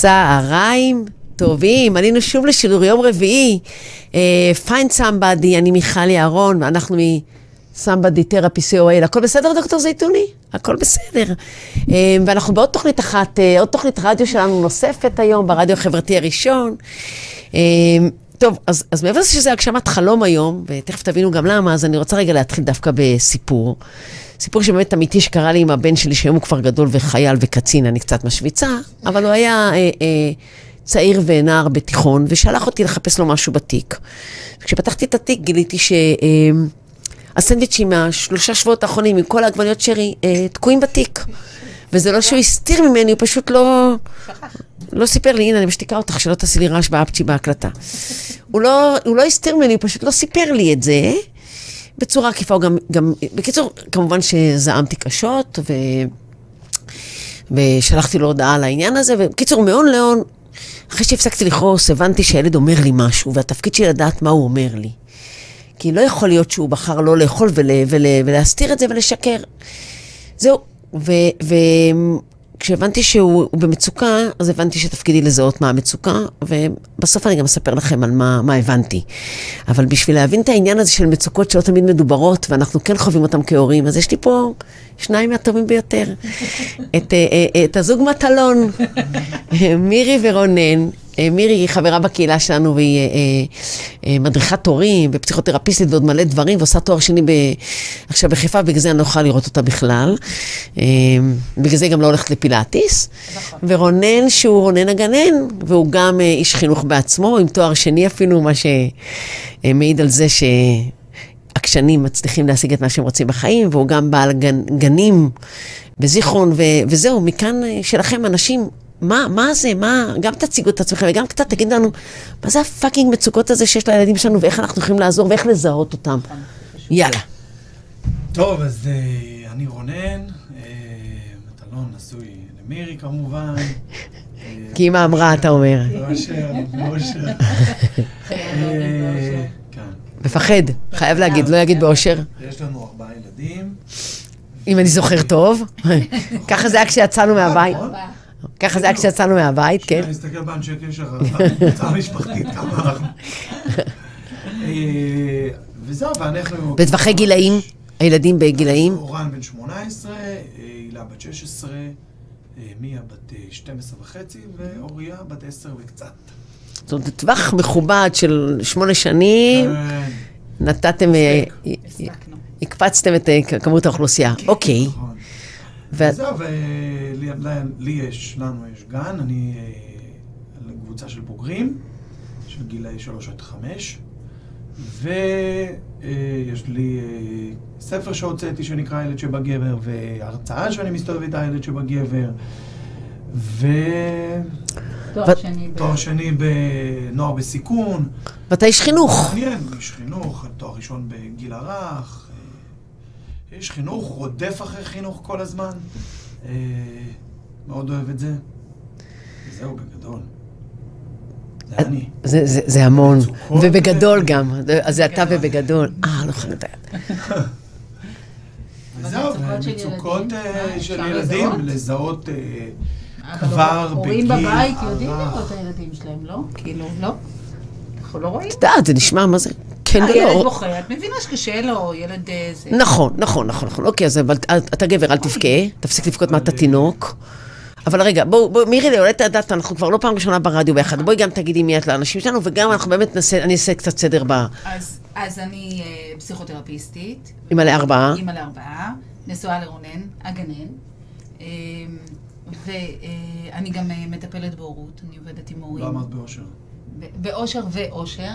צהריים טובים, עלינו שוב לשידור יום רביעי. Find uh, Somebody, אני מיכל יערון, ואנחנו מ Somebody Therapy co.il. הכל בסדר, דוקטור זייתוני? הכל בסדר. Uh, ואנחנו בעוד תוכנית אחת, uh, עוד תוכנית רדיו שלנו נוספת היום, ברדיו החברתי הראשון. Uh, טוב, אז, אז מעבר לזה שזה הגשמת חלום היום, ותכף תבינו גם למה, אז אני רוצה רגע להתחיל דווקא בסיפור. סיפור שבאמת אמיתי שקרה לי עם הבן שלי, שהיום הוא כבר גדול וחייל וקצין, אני קצת משוויצה, אבל הוא היה אה, אה, צעיר ונער בתיכון, ושלח אותי לחפש לו משהו בתיק. כשפתחתי את התיק גיליתי שהסנדוויצ'ים אה, מהשלושה שבועות האחרונים, עם כל העגבניות שרי, אה, תקועים בתיק. וזה לא שהוא הסתיר ממני, הוא פשוט לא... לא סיפר לי, הנה, אני משתיקה אותך, שלא תעשי לי רעש באפצ'י בהקלטה. הוא לא, לא הסתיר ממני, הוא פשוט לא סיפר לי את זה. בצורה עקיפה, גם, גם, בקיצור, כמובן שזעמתי קשות, ו... ושלחתי לו הודעה על העניין הזה, ובקיצור, מהון להון, אחרי שהפסקתי לכעוס, הבנתי שהילד אומר לי משהו, והתפקיד שלי לדעת מה הוא אומר לי. כי לא יכול להיות שהוא בחר לא לאכול ול, ול, ולהסתיר את זה ולשקר. זהו, ו... ו כשהבנתי שהוא במצוקה, אז הבנתי שתפקידי לזהות מה המצוקה, ובסוף אני גם אספר לכם על מה, מה הבנתי. אבל בשביל להבין את העניין הזה של מצוקות שלא תמיד מדוברות, ואנחנו כן חווים אותם כהורים, אז יש לי פה שניים מהטובים ביותר. את, את, את הזוג מטלון, מירי ורונן, אה, מירי היא חברה בקהילה שלנו והיא אה, אה, מדריכת הורים ופסיכותרפיסטית ועוד מלא דברים ועושה תואר שני ב... עכשיו בחיפה, בגלל זה אני לא יכולה לראות אותה בכלל. בגלל זה היא גם לא הולכת לפילאטיס. נכון. ורונן, שהוא רונן הגנן, והוא גם איש חינוך בעצמו, עם תואר שני אפילו, מה שמעיד על זה ש... עקשנים מצליחים להשיג את מה שהם רוצים בחיים, והוא גם בעל גן, גנים בזיכרון, ו, וזהו, מכאן שלכם אנשים מה, מה זה, מה, גם תציגו את עצמכם וגם קצת תגיד לנו, מה זה הפאקינג מצוקות הזה שיש לילדים שלנו ואיך אנחנו יכולים לעזור ואיך לזהות אותם. יאללה. טוב, אז uh, אני רונן, uh, מטלון נשוי למירי כמובן. כי אמא אמרה, אתה אומר. באושר, באושר. מפחד, חייב להגיד, לא יגיד באושר. יש לנו ארבעה ילדים. אם אני זוכר טוב. ככה זה היה כשיצאנו מהבית. נכון. ככה זה היה כשיצאנו מהבית, כן. אני אסתכל באנשי קשר, הקבוצה המשפחתית, כמה אנחנו. אה, וזהו, ואנחנו... בטווחי גילאים? הילדים בגילאים? אורן בן 18, הילה בת 16, מיה בת 12 וחצי, ואוריה בת 10 וקצת. זאת אומרת, טווח מכובד של שמונה שנים, כן. נתתם, אה, הקפצתם את אה, כמות האוכלוסייה. כן, אוקיי. נכון. וזהו, ולי יש, לנו יש גן, אני אה, על קבוצה של בוגרים, של גילאי 3 עד 5, ויש לי אה, ספר שהוצאתי שנקרא הילד שבגבר, והרצאה שאני מסתובב איתה, הילד שבגבר, ו... תואר שני בנוער בסיכון. ואתה איש חינוך. מעניין, איש חינוך, תואר ראשון בגיל הרך. איש חינוך רודף אחרי חינוך כל הזמן. אה, מאוד אוהב את זה. וזהו, בגדול. זה אה, אני. זה, זה, זה המון, ובגדול גם. אז זה אתה ובגדול. אה, לא לדעת. וזהו, מצוקות של ילדים, לזהות כבר בגיל... הורים בבית יודעים לראות את הילדים שלהם, לא? כאילו, לא? אנחנו לא רואים. את יודעת, זה נשמע מה זה. כן ולא. הילד בוכה, את מבינה שקשה לו, ילד אה, זה... נכון, נכון, נכון, נכון. אוקיי, אז אבל אתה גבר, אל תבכה, תפסיק לבכות מה אתה תינוק. אבל רגע, בואו, בוא, מירי, אולי את יודעת, אנחנו כבר לא פעם ראשונה ברדיו ביחד, בואי גם תגידי מי את לאנשים שלנו, וגם אנחנו באמת נעשה, אני אעשה קצת סדר ב... אז, אז אני uh, פסיכותרפיסטית. אימא לארבעה. אימא לארבעה, נשואה לרונן, הגנן. Uh, ואני uh, גם uh, מטפלת בהורות, אני עובדת עם הורים. לא אמרת באושר. באושר ואושר.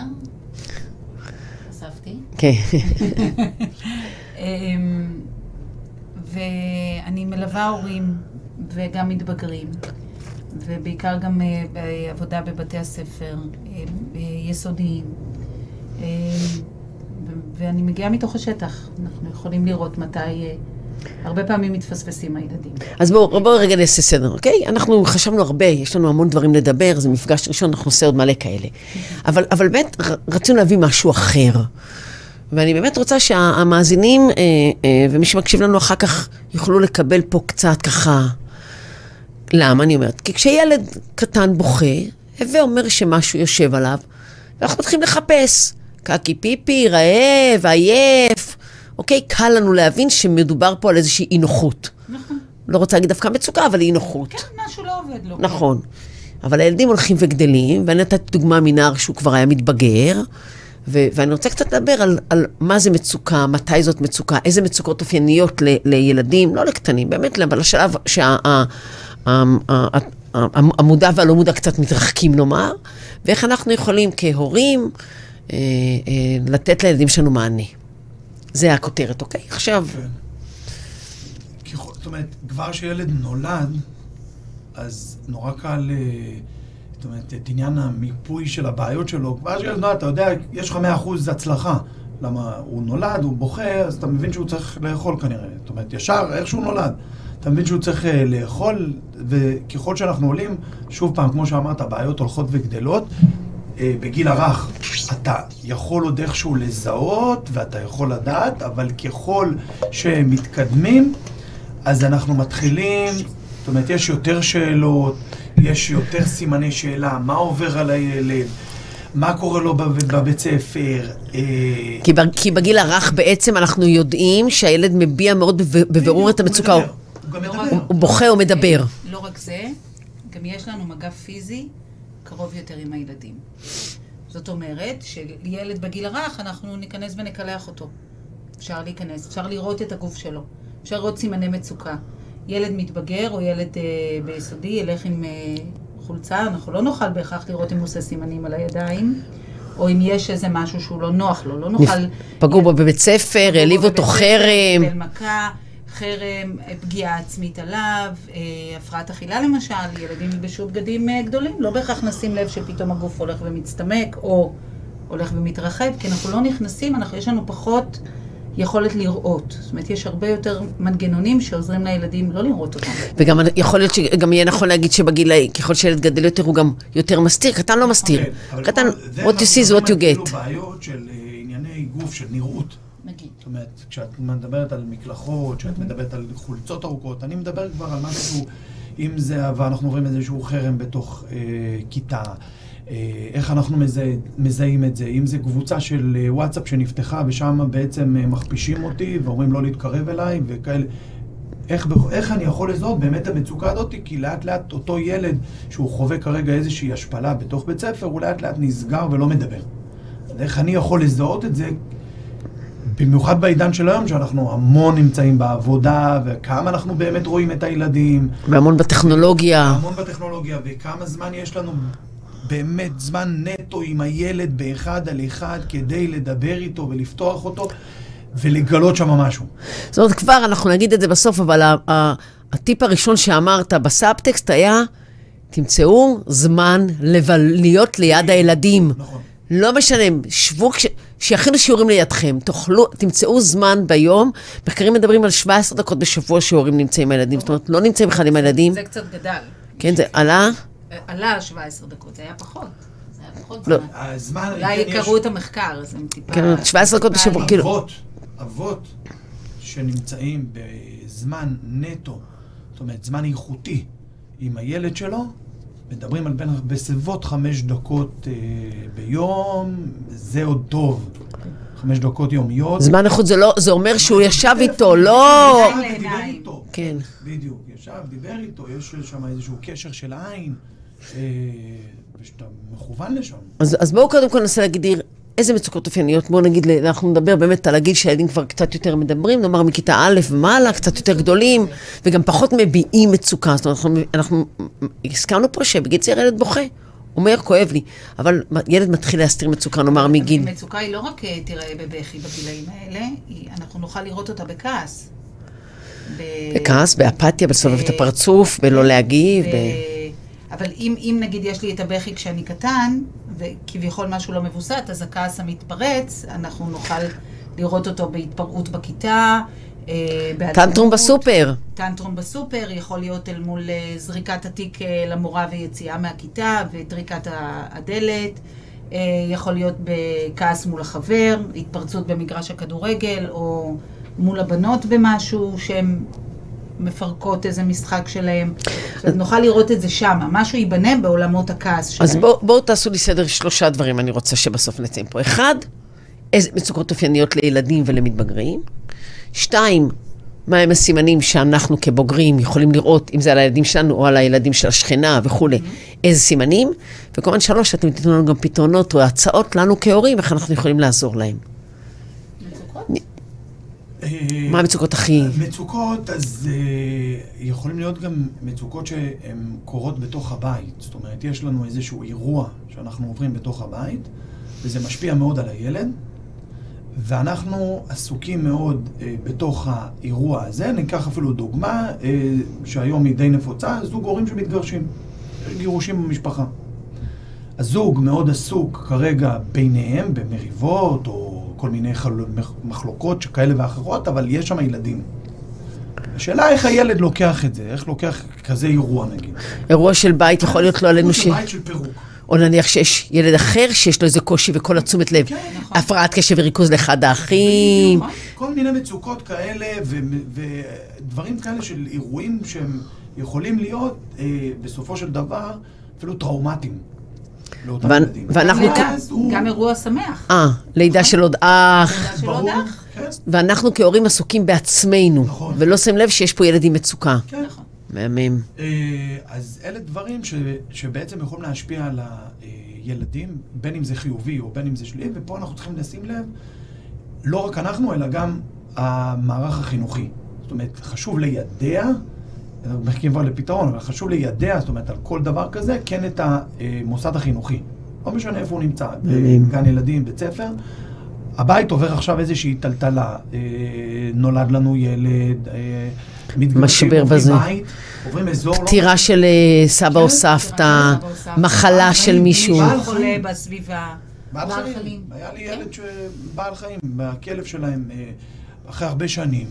חשפתי. כן. אמ, ואני מלווה הורים וגם מתבגרים, ובעיקר גם אה, בעבודה בבתי הספר אה, יסודיים. אמ, ואני מגיעה מתוך השטח. אנחנו יכולים לראות מתי... הרבה פעמים מתפספסים הילדים. אז בואו בוא רגע נעשה סדר, אוקיי? אנחנו חשבנו הרבה, יש לנו המון דברים לדבר, זה מפגש ראשון, אנחנו נעשה עוד מלא כאלה. אבל, אבל באמת רצינו להביא משהו אחר. ואני באמת רוצה שהמאזינים אה, אה, ומי שמקשיב לנו אחר כך יוכלו לקבל פה קצת ככה למה אני אומרת? כי כשילד קטן בוכה, הווה אומר שמשהו יושב עליו, ואנחנו מתחילים לחפש. קקי פיפי, רעב, עייף. אוקיי? קל לנו להבין שמדובר פה על איזושהי אי נוחות. נכון. לא רוצה להגיד דווקא מצוקה, אבל אי נוחות. כן, משהו לא עובד לו. נכון. אבל הילדים הולכים וגדלים, ואני נתתי דוגמה מנער שהוא כבר היה מתבגר, ו- ואני רוצה קצת לדבר על, על מה זה מצוקה, מתי זאת מצוקה, איזה מצוקות אופייניות ל- לילדים, לא לקטנים, באמת, אבל השלב שהמודע והלא מודע קצת מתרחקים נאמר, ואיך אנחנו יכולים כהורים אה, אה, לתת לילדים שלנו מענה. זה הכותרת, אוקיי? עכשיו, כן. זאת אומרת, כבר כשילד נולד, אז נורא קל, אה, זאת אומרת, את עניין המיפוי של הבעיות שלו, כבר כשילד נולד, אתה יודע, יש לך 100% הצלחה. למה הוא נולד, הוא בוכה, אז אתה מבין שהוא צריך לאכול כנראה. זאת אומרת, ישר, איך שהוא נולד. אתה מבין שהוא צריך אה, לאכול, וככל שאנחנו עולים, שוב פעם, כמו שאמרת, הבעיות הולכות וגדלות. אה, בגיל הרך אתה יכול עוד איכשהו לזהות ואתה יכול לדעת, אבל ככל שמתקדמים, אז אנחנו מתחילים, זאת אומרת, יש יותר שאלות, יש יותר סימני שאלה, מה עובר על הילד, מה קורה לו בב- בבית ספר. אה, כי, ב- כי בגיל הרך בעצם אנחנו יודעים שהילד מביע מאוד בב- בבירור את הוא המצוקה. הוא, הוא לא. רק- הוא בוכה, הוא מדבר. לא רק זה, גם יש לנו מגע פיזי קרוב יותר עם הילדים. זאת אומרת, שילד בגיל הרך, אנחנו ניכנס ונקלח אותו. אפשר להיכנס, אפשר לראות את הגוף שלו, אפשר לראות סימני מצוקה. ילד מתבגר או ילד אה, ביסודי ילך עם אה, חולצה, אנחנו לא נוכל בהכרח לראות אם הוא עושה סימנים על הידיים, או אם יש איזה משהו שהוא לא נוח לו, לא נוכל... פגעו בו בבית ספר, העליב אותו חרם. חרם, אה, פגיעה עצמית עליו, אה, הפרעת אכילה למשל, ילדים ילבשו בגדים אה, גדולים, לא בהכרח נשים לב שפתאום הגוף הולך ומצטמק, או הולך ומתרחב, כי אנחנו לא נכנסים, אנחנו, יש לנו פחות יכולת לראות. זאת אומרת, יש הרבה יותר מנגנונים שעוזרים לילדים לא לראות אותם. וגם יכול להיות שגם יהיה נכון להגיד שבגיל, ככל שילד גדל יותר, הוא גם יותר מסתיר. קטן לא מסתיר. כן, אבל קטן, זה what you see is what you get. כאילו בעיות של ענייני גוף, של נראות. נגיד. זאת אומרת, כשאת מדברת על מקלחות, כשאת מדברת על חולצות ארוכות, אני מדבר כבר על משהו, אם זה, ואנחנו רואים איזשהו חרם בתוך אה, כיתה, אה, איך אנחנו מזהה, מזהים את זה, אם זה קבוצה של אה, וואטסאפ שנפתחה ושם בעצם אה, מכפישים אותי ואומרים לא להתקרב אליי וכאלה. איך, איך אני יכול לזהות באמת המצוקה הזאת? כי לאט לאט אותו ילד שהוא חווה כרגע איזושהי השפלה בתוך בית ספר, הוא לאט לאט נסגר ולא מדבר. אז איך אני יכול לזהות את זה? במיוחד בעידן של היום, שאנחנו המון נמצאים בעבודה, וכמה אנחנו באמת רואים את הילדים, והמון בטכנולוגיה. המון בטכנולוגיה, וכמה זמן יש לנו באמת זמן נטו עם הילד באחד על אחד כדי לדבר איתו ולפתוח אותו ולגלות שם משהו. זאת אומרת, כבר אנחנו נגיד את זה בסוף, אבל הטיפ הראשון שאמרת בסאבטקסט היה, תמצאו זמן לבל... להיות ליד הילדים. נכון. לא משנה, שבו, כש... שיכינו שיעורים לידכם, תאכלו, תמצאו זמן ביום. מחקרים מדברים על 17 דקות בשבוע שהורים נמצאים עם הילדים, זאת אומרת, לא נמצאים אחד עם הילדים. זה קצת גדל. כן, זה עלה? אה, עלה 17 דקות, זה היה פחות. לא. הזמן, אולי יקראו את המחקר, אז הם טיפה... כן, 17 דקות בשבוע. כאילו- אבות, אבות שנמצאים בזמן נטו, זאת אומרת, זמן איכותי עם הילד שלו, מדברים על בין בסביבות חמש דקות אה, ביום, זה עוד טוב. חמש דקות יומיות. זמן איכות זה לא, זה אומר שהוא ישב איתו, לא... ישב ודיבר. איתו. כן. בדיוק, ישב, דיבר איתו, יש שם איזשהו קשר של עין, אה, ושאתה מכוון לשם. אז, אז בואו קודם כל ננסה להגדיר איזה מצוקות אופייניות. בואו נגיד, אנחנו נדבר באמת על הגיל שהילדים כבר קצת יותר מדברים, נאמר מכיתה א' ומעלה, קצת יותר גדולים, וגם פחות מביעים מצוקה. זאת אומרת, אנחנו, אנחנו הסכמנו פה שבגיל צעיר ילד בוכה. אומר, כואב לי, אבל ילד מתחיל להסתיר מצוקה, נאמר מגיל. מצוקה היא לא רק אה, תיראה בבכי בגילאים האלה, היא- אנחנו נוכל לראות אותה בכעס. בכעס, באפתיה, בסובב את הפרצוף, בלא להגיב. ב... אבל אם, אם נגיד יש לי את הבכי כשאני קטן, וכביכול משהו לא מבוסת, אז הכעס המתפרץ, אנחנו נוכל לראות אותו בהתפרעות בכיתה, אה. טנטרום בסופר. טנטרום בסופר, יכול להיות אל מול אה, זריקת התיק אה, למורה ויציאה מהכיתה וטריקת הדלת. יכול להיות בכעס מול החבר, התפרצות במגרש הכדורגל, או מול הבנות במשהו שהם מפרקות איזה משחק שלהם. אומרת, נוכל לראות את זה שם, משהו ייבנה בעולמות הכעס שלהם. אז בואו בוא תעשו לי סדר שלושה דברים, אני רוצה שבסוף נצא פה. אחד, איזה מצוקות אופייניות לילדים ולמתבגרים. שתיים, מהם הסימנים שאנחנו כבוגרים יכולים לראות, אם זה על הילדים שלנו או על הילדים של השכנה וכולי, איזה סימנים. וכמובן שלוש, אתם תיתנו לנו גם פתרונות או הצעות לנו כהורים, איך אנחנו יכולים לעזור להם. אה, מה המצוקות הכי... מצוקות, אז אה, יכולים להיות גם מצוקות שהן קורות בתוך הבית. זאת אומרת, יש לנו איזשהו אירוע שאנחנו עוברים בתוך הבית, וזה משפיע מאוד על הילד, ואנחנו עסוקים מאוד אה, בתוך האירוע הזה. ניקח אפילו דוגמה, אה, שהיום היא די נפוצה, זוג הורים שמתגרשים. גירושים במשפחה. הזוג מאוד עסוק כרגע ביניהם במריבות או כל מיני חל... מחלוקות כאלה ואחרות, אבל יש שם ילדים. השאלה איך הילד לוקח את זה, איך לוקח כזה אירוע נגיד. אירוע של בית יכול להיות לא עלינו ש... זה בית של פירוק. או נניח שיש ילד אחר שיש לו איזה קושי וכל התשומת לב. כן, נכון. הפרעת קשב וריכוז לאחד האחים. נכון. כל מיני מצוקות כאלה ודברים כאלה של אירועים שהם יכולים להיות אה, בסופו של דבר אפילו טראומטיים. ואנחנו גם אירוע שמח. אה, לידה של עוד אח. לידה של עוד אח. כן, ואנחנו כהורים עסוקים בעצמנו. נכון. ולא שמים לב שיש פה ילד עם מצוקה. כן. נכון. מהמם. אה, אז אלה דברים ש, שבעצם יכולים להשפיע על הילדים, בין אם זה חיובי או בין אם זה שלילי, ופה אנחנו צריכים לשים לב, לא רק אנחנו, אלא גם המערך החינוכי. זאת אומרת, חשוב לידע, מחכים כבר לפתרון, אבל חשוב לידע, זאת אומרת, על כל דבר כזה, כן את המוסד החינוכי. לא משנה איפה הוא נמצא. גן ילדים, בית ספר. הבית עובר עכשיו איזושהי טלטלה, אה, נולד לנו ילד, אה, משבר עוברים בזה. עוברים אזור לא פטירה של אה, סבא או כן, סבתא, סבא או סבתא. מחלה של מישהו. בעל חולה. בסביבה. בעל בעל חיים. חיים. היה לי כן. ילד שבעל חיים, הכלב שלהם, אחרי הרבה שנים,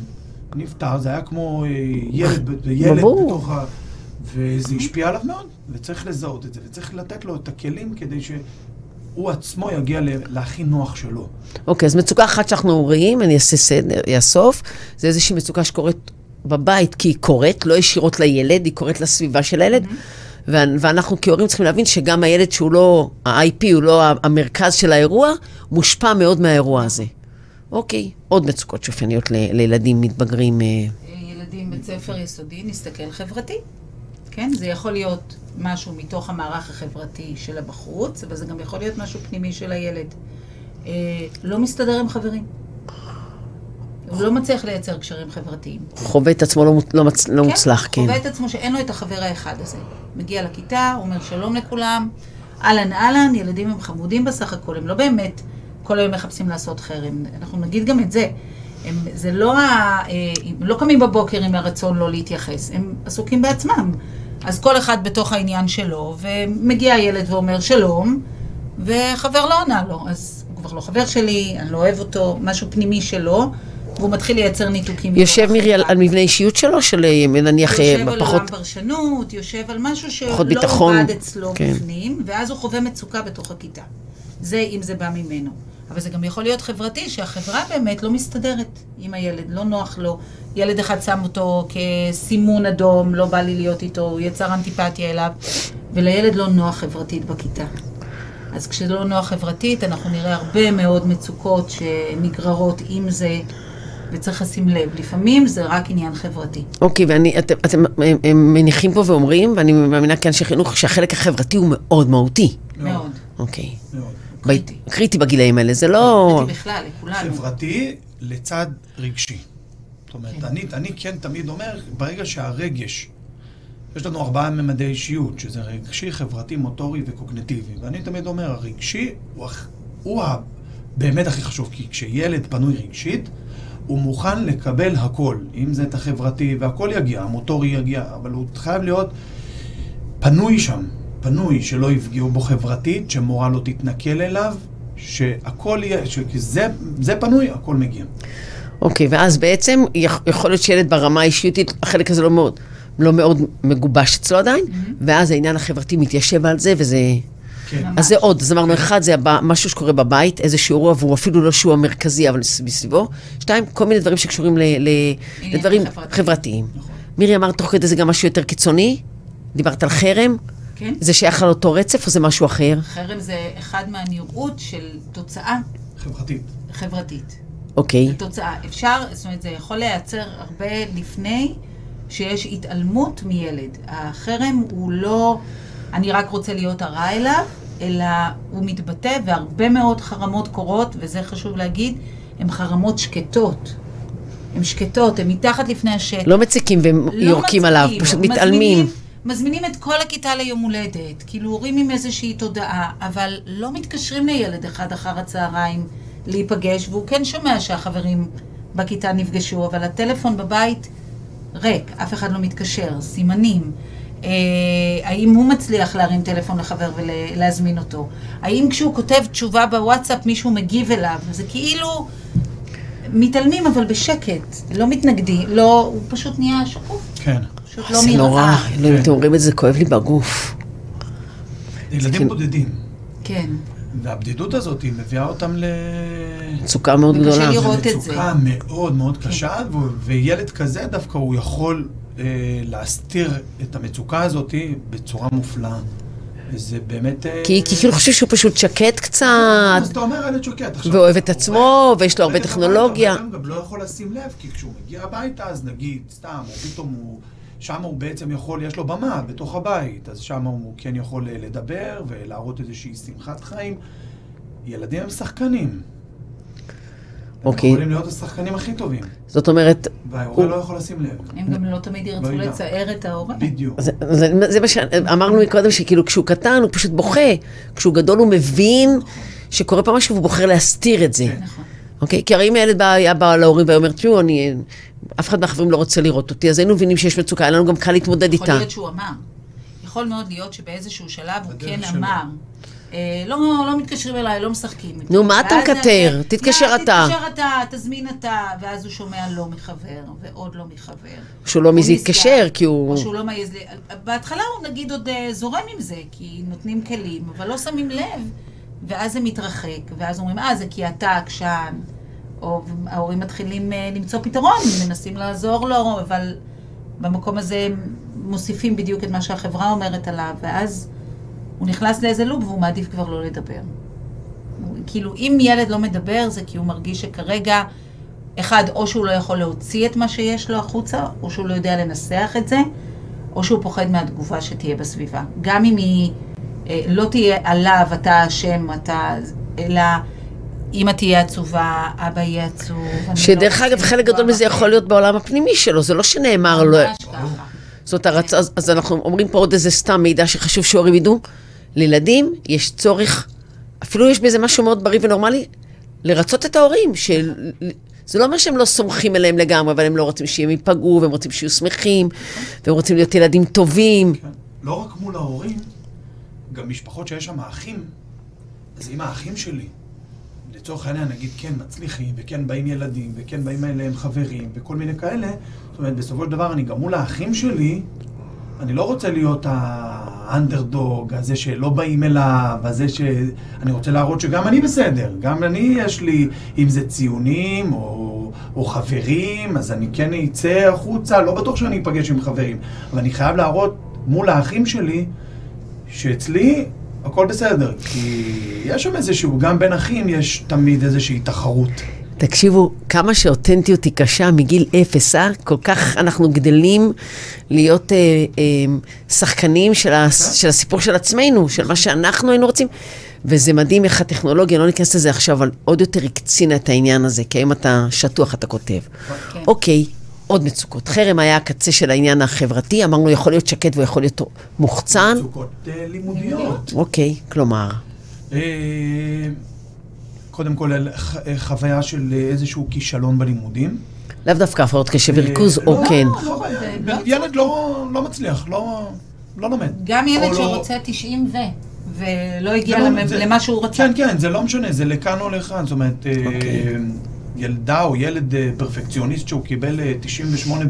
נפטר, זה היה כמו אה, ילד, ילד. בתוך ה... וזה השפיע עליו מאוד, וצריך לזהות את זה, וצריך לתת לו את הכלים כדי שהוא עצמו יגיע להכי נוח שלו. אוקיי, אז מצוקה אחת שאנחנו רואים, אני אעשה סדר, אאסוף, זה איזושהי מצוקה שקורית בבית, כי היא קורית, לא ישירות לילד, היא קורית לסביבה של הילד. וה- ואנחנו כהורים צריכים להבין שגם הילד שהוא לא, ה-IP הוא לא המרכז של האירוע, מושפע מאוד מהאירוע הזה. אוקיי, עוד מצוקות שאופייניות ל- לילדים מתבגרים. אה, ילדים בית ספר יסודי, נסתכל חברתי. כן? זה יכול להיות משהו מתוך המערך החברתי של הבחוץ, אבל זה גם יכול להיות משהו פנימי של הילד. אה, לא מסתדר עם חברים. הוא לא מצליח לייצר קשרים חברתיים. חווה את עצמו לא, לא, מצ- לא מוצלח, כן. חווה את עצמו שאין לו את החבר האחד הזה. מגיע לכיתה, אומר שלום לכולם, אהלן אהלן, ילדים הם חמודים בסך הכל, הם לא באמת כל היום מחפשים לעשות חרם. אנחנו נגיד גם את זה. הם, זה לא, ה, אה, הם לא קמים בבוקר עם הרצון לא להתייחס, הם עסוקים בעצמם. אז כל אחד בתוך העניין שלו, ומגיע הילד ואומר שלום, וחבר לא עונה לו. אז הוא כבר לא חבר שלי, אני לא אוהב אותו, משהו פנימי שלו, והוא מתחיל לייצר ניתוקים. יושב מירי על. על מבנה אישיות שלו, של אה, נניח אה, יושב על פחות... עולם פרשנות, יושב על משהו שלא פחות ביטחון, עובד אצלו כן. בפנים, ואז הוא חווה מצוקה בתוך הכיתה. זה אם זה בא ממנו. אבל זה גם יכול להיות חברתי, שהחברה באמת לא מסתדרת עם הילד, לא נוח לו. ילד אחד שם אותו כסימון אדום, לא בא לי להיות איתו, הוא יצר אנטיפתיה אליו, ולילד לא נוח חברתית בכיתה. אז כשלא נוח חברתית, אנחנו נראה הרבה מאוד מצוקות שנגררות עם זה, וצריך לשים לב. לפעמים זה רק עניין חברתי. אוקיי, ואני, אתם, אתם הם, הם מניחים פה ואומרים, ואני מאמינה כאנשי חינוך, שהחלק החברתי הוא מאוד מהותי. מאוד. אוקיי. מאוד. קריטי. קריטי בגילאים האלה, זה לא... קריטי בכלל, לכולנו. חברתי לצד רגשי. זאת אומרת, אני, אני כן תמיד אומר, ברגע שהרגש, יש לנו ארבעה ממדי אישיות, שזה רגשי, חברתי, מוטורי וקוגנטיבי. ואני תמיד אומר, הרגשי הוא, הכ- הוא ה- באמת הכי חשוב, כי כשילד פנוי רגשית, הוא מוכן לקבל הכל, אם זה את החברתי, והכל יגיע, המוטורי יגיע, אבל הוא חייב להיות פנוי שם, פנוי, שלא יפגעו בו חברתית, שמורה לא תתנכל אליו, שהכל יהיה, שכזה זה פנוי, הכל מגיע. אוקיי, ואז בעצם יכ- יכול להיות שילד ברמה האישיותית, החלק הזה לא מאוד, לא מאוד מגובש אצלו עדיין, ואז העניין החברתי מתיישב על זה, וזה... כן. ממש. אז זה עוד, אז אמרנו, אחד זה הבא, משהו שקורה בבית, איזשהו אירוע, והוא אפילו לא שהוא המרכזי, אבל מסביבו. שתיים, כל מיני דברים שקשורים ל, ל, לדברים חברתיים. חברתיים. נכון. מירי אמרת תוך כדי זה גם משהו יותר קיצוני? דיברת על חרם? כן? זה שייך על אותו רצף או זה משהו אחר? חרם זה אחד מהנראות של תוצאה חברתית. חברתית. אוקיי. זה תוצאה. אפשר, זאת אומרת, זה יכול להיעצר הרבה לפני שיש התעלמות מילד. החרם הוא לא, אני רק רוצה להיות הרע אליו, אלא הוא מתבטא, והרבה מאוד חרמות קורות, וזה חשוב להגיד, הן חרמות שקטות. הן שקטות, הן מתחת לפני השטח. לא מציקים ויורקים לא עליו, מצחיקים, פשוט מזמינים- מתעלמים. מזמינים את כל הכיתה ליום הולדת, כאילו הורים עם איזושהי תודעה, אבל לא מתקשרים לילד אחד אחר הצהריים להיפגש, והוא כן שומע שהחברים בכיתה נפגשו, אבל הטלפון בבית ריק, אף אחד לא מתקשר, סימנים. אה, האם הוא מצליח להרים טלפון לחבר ולהזמין אותו? האם כשהוא כותב תשובה בוואטסאפ מישהו מגיב אליו? זה כאילו מתעלמים אבל בשקט, לא מתנגדים, לא, הוא פשוט נהיה שקוף. כן. פשוט לא זה נראה. נורא, אלוהים, כן. אתם אומרים את זה, כואב לי בגוף. כן. ילדים בודדים. כן. והבדידות הזאת, היא מביאה אותם ל... מצוקה מאוד גדולה. לראות את זה. מצוקה מאוד מאוד קשה, ו- וילד כזה דווקא הוא יכול אה, להסתיר את המצוקה הזאת בצורה מופלאה. וזה באמת... אה, כי כי כאילו חושב שהוא פשוט שקט קצת, אז אתה אומר ילד שקט עכשיו. ואוהב את הוא עצמו, ויש לו הרבה טכנולוגיה. אבל גם לא יכול לשים לב, כי כשהוא מגיע הביתה, אז נגיד, סתם, או פתאום הוא... שם הוא בעצם יכול, יש לו במה בתוך הבית, אז שם הוא כן יכול אה, לדבר ולהראות איזושהי שמחת חיים. ילדים הם שחקנים. אוקיי. הם יכולים להיות השחקנים הכי טובים, זאת אומרת, וההורה הוא- לא יכול לשים לב. הם גם לא תמיד ירצו לא. לצער את ההורה. בדיוק. זה, זה, זה מה שאמרנו מקודם, שכאילו כשהוא קטן הוא פשוט בוכה, כשהוא גדול הוא מבין שקורה פה משהו והוא בוחר להסתיר את זה. נכון. אוקיי? כי הרי אם הילד בא, היה בא להורים והיה אומר, תשמעו, אני... אף אחד מהחברים לא רוצה לראות אותי, אז היינו מבינים שיש מצוקה, היה לנו גם קל להתמודד יכול איתה. להיות שהוא אמר. יכול מאוד להיות שבאיזשהו שלב הוא כן. אמר. אה, לא, לא מתקשרים אליי, לא משחקים. איתי." נו, מה אתה מקטר? אני- תתקשר "יא, אתה." תתקשר אתה, תזמין אתה, ואז הוא שומע לא מחבר, ועוד לא מחבר. שהוא לא להתקשר, נסגר, כי הוא... או שהוא לא מעז... בהתחלה הוא נגיד עוד אה, זורם עם זה, כי נותנים כלים, אבל לא שמים לב, ואז זה מתרחק, ואז אומרים, אה, זה כי אתה עקשן, או ההורים מתחילים אה, למצוא פתרון, מנסים לעזור לו, אבל במקום הזה מוסיפים בדיוק את מה שהחברה אומרת עליו, ואז הוא נכנס לאיזה לופ והוא מעדיף כבר לא לדבר. כאילו, אם ילד לא מדבר, זה כי הוא מרגיש שכרגע, אחד, או שהוא לא יכול להוציא את מה שיש לו החוצה, או שהוא לא יודע לנסח את זה, או שהוא פוחד מהתגובה שתהיה בסביבה. גם אם היא לא תהיה עליו, אתה אשם, אתה... אלא אמא תהיה עצובה, אבא יהיה עצוב. אני שדרך לא אגב, חלק גדול מזה. יכול להיות בעולם הפנימי שלו, זה לא שנאמר לו... ממש ככה. זאת הרצ... אז, אז אנחנו אומרים פה עוד איזה סתם מידע שחשוב שהורים ידעו. לילדים יש צורך, אפילו יש בזה משהו מאוד בריא ונורמלי, לרצות את ההורים. של... זה לא אומר שהם לא סומכים עליהם לגמרי, אבל הם לא רוצים שהם ייפגעו, והם רוצים שיהיו שמחים, והם רוצים להיות ילדים טובים. כן. לא רק מול ההורים, גם משפחות שיש שם אחים, אז אם האחים שלי, לצורך העניין, נגיד, כן מצליחים, וכן באים ילדים, וכן באים אליהם חברים, וכל מיני כאלה, זאת אומרת, בסופו של דבר, אני גם מול האחים שלי, אני לא רוצה להיות האנדרדוג, הזה שלא באים אליו, הזה ש... אני רוצה להראות שגם אני בסדר, גם אני יש לי, אם זה ציונים או, או חברים, אז אני כן אצא החוצה, לא בטוח שאני אפגש עם חברים, אבל אני חייב להראות מול האחים שלי, שאצלי הכל בסדר, כי יש שם איזשהו, גם בין אחים יש תמיד איזושהי תחרות. תקשיבו, כמה שאותנטיות היא קשה מגיל אפס, אה? כל כך אנחנו גדלים להיות אה, אה, שחקנים של, ה, של הסיפור של עצמנו, של מה שאנחנו היינו רוצים. וזה מדהים איך הטכנולוגיה, לא ניכנס לזה עכשיו, אבל עוד יותר הקצינה את העניין הזה, כי היום אתה שטוח, אתה כותב. כן. אוקיי, עוד מצוקות. חרם היה הקצה של העניין החברתי, אמרנו, יכול להיות שקט והוא יכול להיות מוחצן. מצוקות אה, לימודיות. אוקיי, כלומר, אה, קודם כל, אה, חוויה של איזשהו כישלון בלימודים. לאו דווקא הפרעות קשב וריכוז, או לא, כן. לא לא ילד לא לא מצליח, לא לא לומד. גם ילד שרוצה 90 ו... ולא הגיע לא- למה שהוא רצה. כן, כן, זה לא משנה, זה לכאן או לכאן. זאת אומרת, אוקיי. ילדה או ילד אה, פרפקציוניסט שהוא קיבל אה, 98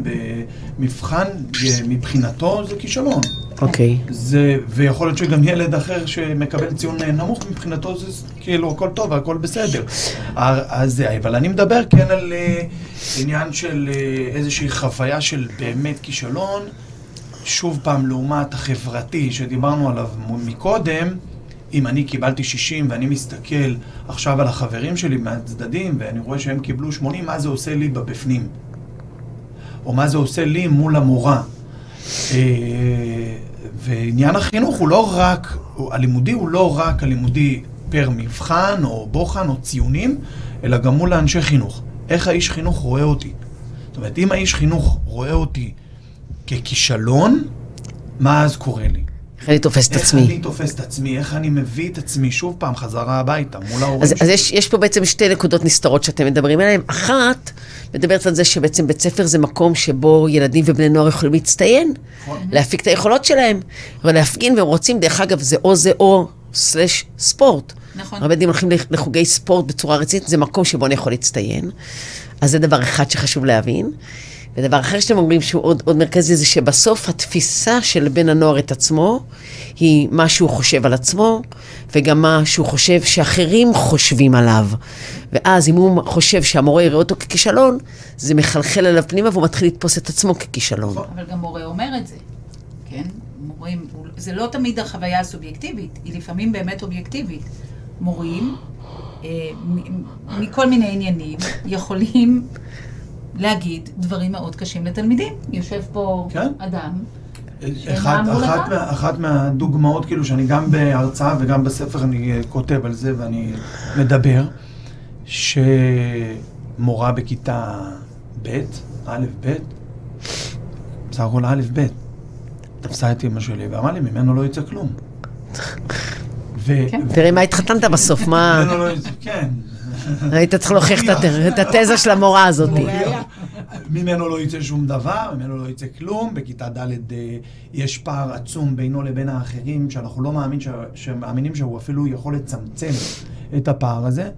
במבחן, אה, מבחינתו זה כישלון. אוקיי. זה, ויכול להיות שגם ילד אחר שמקבל ציון אה, נמוך מבחינתו, זה כאילו הכל טוב, הכל בסדר. אז אבל אני מדבר כן על אה, עניין של אה, איזושהי חוויה של באמת כישלון, שוב פעם, לעומת החברתי שדיברנו עליו מקודם, אם אני קיבלתי 60 ואני מסתכל עכשיו על החברים שלי מהצדדים ואני רואה שהם קיבלו 80, מה זה עושה לי בבפנים? או מה זה עושה לי מול המורה? אה, ועניין החינוך הוא לא רק, הלימודי הוא לא רק הלימודי פר מבחן או בוחן או ציונים, אלא גם מול האנשי חינוך. איך האיש חינוך רואה אותי? זאת אומרת, אם האיש חינוך רואה אותי ככישלון, מה אז קורה לי? איך אני תופס את עצמי? איך אני תופס את עצמי, איך אני מביא את עצמי שוב פעם חזרה הביתה מול ההורים אז, שלי. אז יש, יש פה בעצם שתי נקודות נסתרות שאתם מדברים עליהן. אחת, מדברת על זה שבעצם בית ספר זה מקום שבו ילדים ובני נוער יכולים להצטיין, נכון. להפיק את היכולות שלהם, ולהפגין, והם רוצים, דרך אגב, זה או זה או סלש ספורט. נכון. הרבה ילדים הולכים לח- לחוגי ספורט בצורה רצינית, זה מקום שבו אני יכול להצטיין. אז זה דבר אחד שחשוב להבין. ודבר אחר שאתם אומרים שהוא עוד, עוד מרכזי, זה שבסוף התפיסה של בן הנוער את עצמו, היא מה שהוא חושב על עצמו, וגם מה שהוא חושב שאחרים חושבים עליו. ואז אם הוא חושב שהמורה יראה אותו ככישלון, זה מחלחל אליו פנימה והוא מתחיל לתפוס את עצמו ככישלון. אבל גם מורה אומר את זה, כן? מורים, זה לא תמיד החוויה הסובייקטיבית, היא לפעמים באמת אובייקטיבית. מורים, אה, מכל מיני עניינים, יכולים להגיד דברים מאוד קשים לתלמידים. יושב פה כן. אדם, אחד? אחת, מה, אחת מהדוגמאות, כאילו, שאני גם בהרצאה וגם בספר אני אה, כותב על זה ואני מדבר, שמורה בכיתה ב', א', ב', בסך הכל א', ב', תפסה את אמא שלי ואמרה לי, ממנו לא יצא כלום. ו- כן. ו- תראה מה התחתנת בסוף, מה... ממנו לא יצא, כן. היית צריך להוכיח את הת- את התזה של המורה הזאת. ממנו לא יצא שום דבר, ממנו לא יצא כלום. בכיתה ד' אה, יש פער עצום בינו לבין האחרים, שאנחנו לא מאמין ש... שמאמינים שהוא אפילו יכול לצמצם את הפער הזה.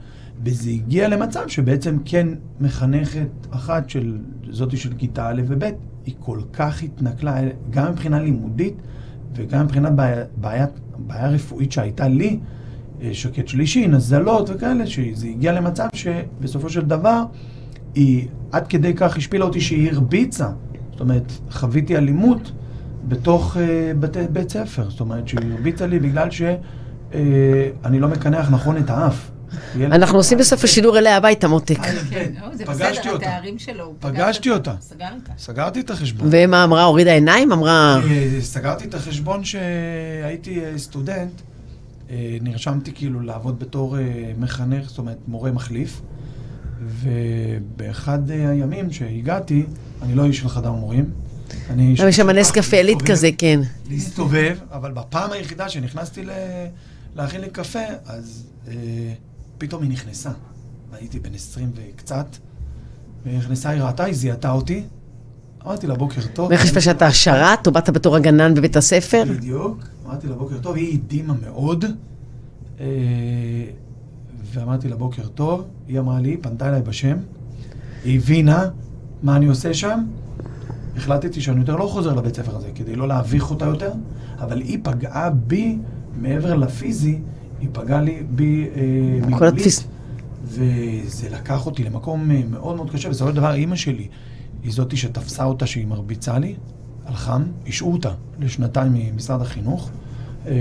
וזה הגיע למצב שבעצם כן מחנכת אחת של, זאתי של כיתה א' וב', היא כל כך התנכלה, גם מבחינה לימודית וגם מבחינת בעיה, בעיה, בעיה רפואית שהייתה לי, שקט שלישי, נזלות וכאלה, שזה הגיע למצב שבסופו של דבר היא עד כדי כך השפילה אותי שהיא הרביצה. זאת אומרת, חוויתי אלימות בתוך uh, בתי, בית ספר. זאת אומרת, שהיא הרביצה לי בגלל שאני לא מקנח נכון את האף. אנחנו עושים בסוף השידור אליה הביתה, מותק. כן, זה פגשתי בסדר, אותה. התארים שלו. פגשתי אותה. סגרתי את החשבון. ומה אמרה? הורידה עיניים? אמרה... אה, סגרתי את החשבון שהייתי אה, סטודנט, אה, נרשמתי כאילו לעבוד בתור אה, מחנך, זאת אומרת מורה מחליף, ובאחד אה, הימים שהגעתי, אני לא איש של חדר מורים. אני איש יש שם נס קפה להסתובב- כזה, כן. להסתובב, אבל בפעם היחידה שנכנסתי ל... להכין לי קפה, אז אה, פתאום היא נכנסה. הייתי בן 20 וקצת, והיא נכנסה, היא ראתה, היא זיהתה אותי. אמרתי לה, בוקר טוב. ואיך חשבת שאתה שרת, או באת בתור הגנן בבית הספר? בדיוק, אמרתי לה בוקר טוב, היא הדהימה מאוד, אה, ואמרתי לה בוקר טוב, היא אמרה לי, פנתה אליי בשם, היא הבינה מה אני עושה שם, החלטתי שאני יותר לא חוזר לבית ספר הזה, כדי לא להביך אותה יותר, אבל היא פגעה בי, מעבר לפיזי, היא פגעה לי בי אה, מילולית, התפיס- וזה לקח אותי למקום אה, מאוד מאוד קשה, בסופו של דבר אימא שלי היא זאתי שתפסה אותה שהיא מרביצה לי, על חם, השעו אותה לשנתיים ממשרד החינוך. אה,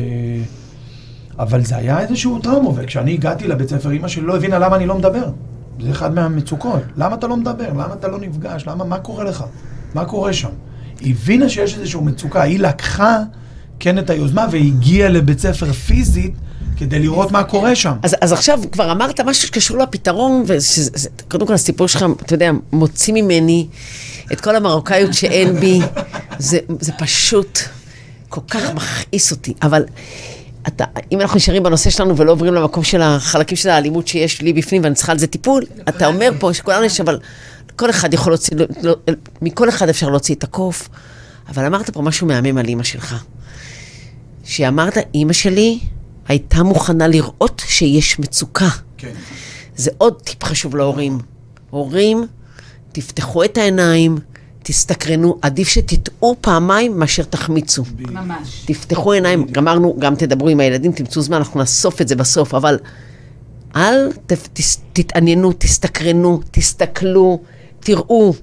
אבל זה היה איזשהו טראומה, וכשאני הגעתי לבית ספר, אימא שלי לא הבינה למה אני לא מדבר. זה אחד מהמצוקות. למה אתה לא מדבר? למה אתה לא נפגש? למה, מה קורה לך? מה קורה שם? היא הבינה שיש איזושהי מצוקה, היא לקחה כן את היוזמה והגיעה לבית ספר פיזית כדי לראות מה קורה שם. אז, אז עכשיו כבר אמרת משהו שקשור לפתרון, וקודם כל הסיפור שלך, אתה יודע, מוציא ממני את כל המרוקאיות שאין בי. זה, זה פשוט כל כך מכעיס אותי. אבל אתה, אם אנחנו נשארים בנושא שלנו ולא עוברים למקום של החלקים של האלימות שיש לי בפנים ואני צריכה על זה טיפול, אתה אומר פה שכולנו יש, אבל כל אחד יכול להוציא, לא, לא, מכל אחד אפשר להוציא את הקוף. אבל אמרת פה משהו מהמם על אימא שלך. שאמרת, אימא שלי הייתה מוכנה לראות שיש מצוקה. כן. זה עוד טיפ חשוב להורים. הורים, תפתחו את העיניים, תסתקרנו, עדיף שתטעו פעמיים מאשר תחמיצו. ממש. תפתחו עיניים, גמרנו, גם תדברו עם הילדים, תמצאו זמן, אנחנו נאסוף את זה בסוף, אבל אל ת, תס, תתעניינו, תסתקרנו, תסתכלו, תראו.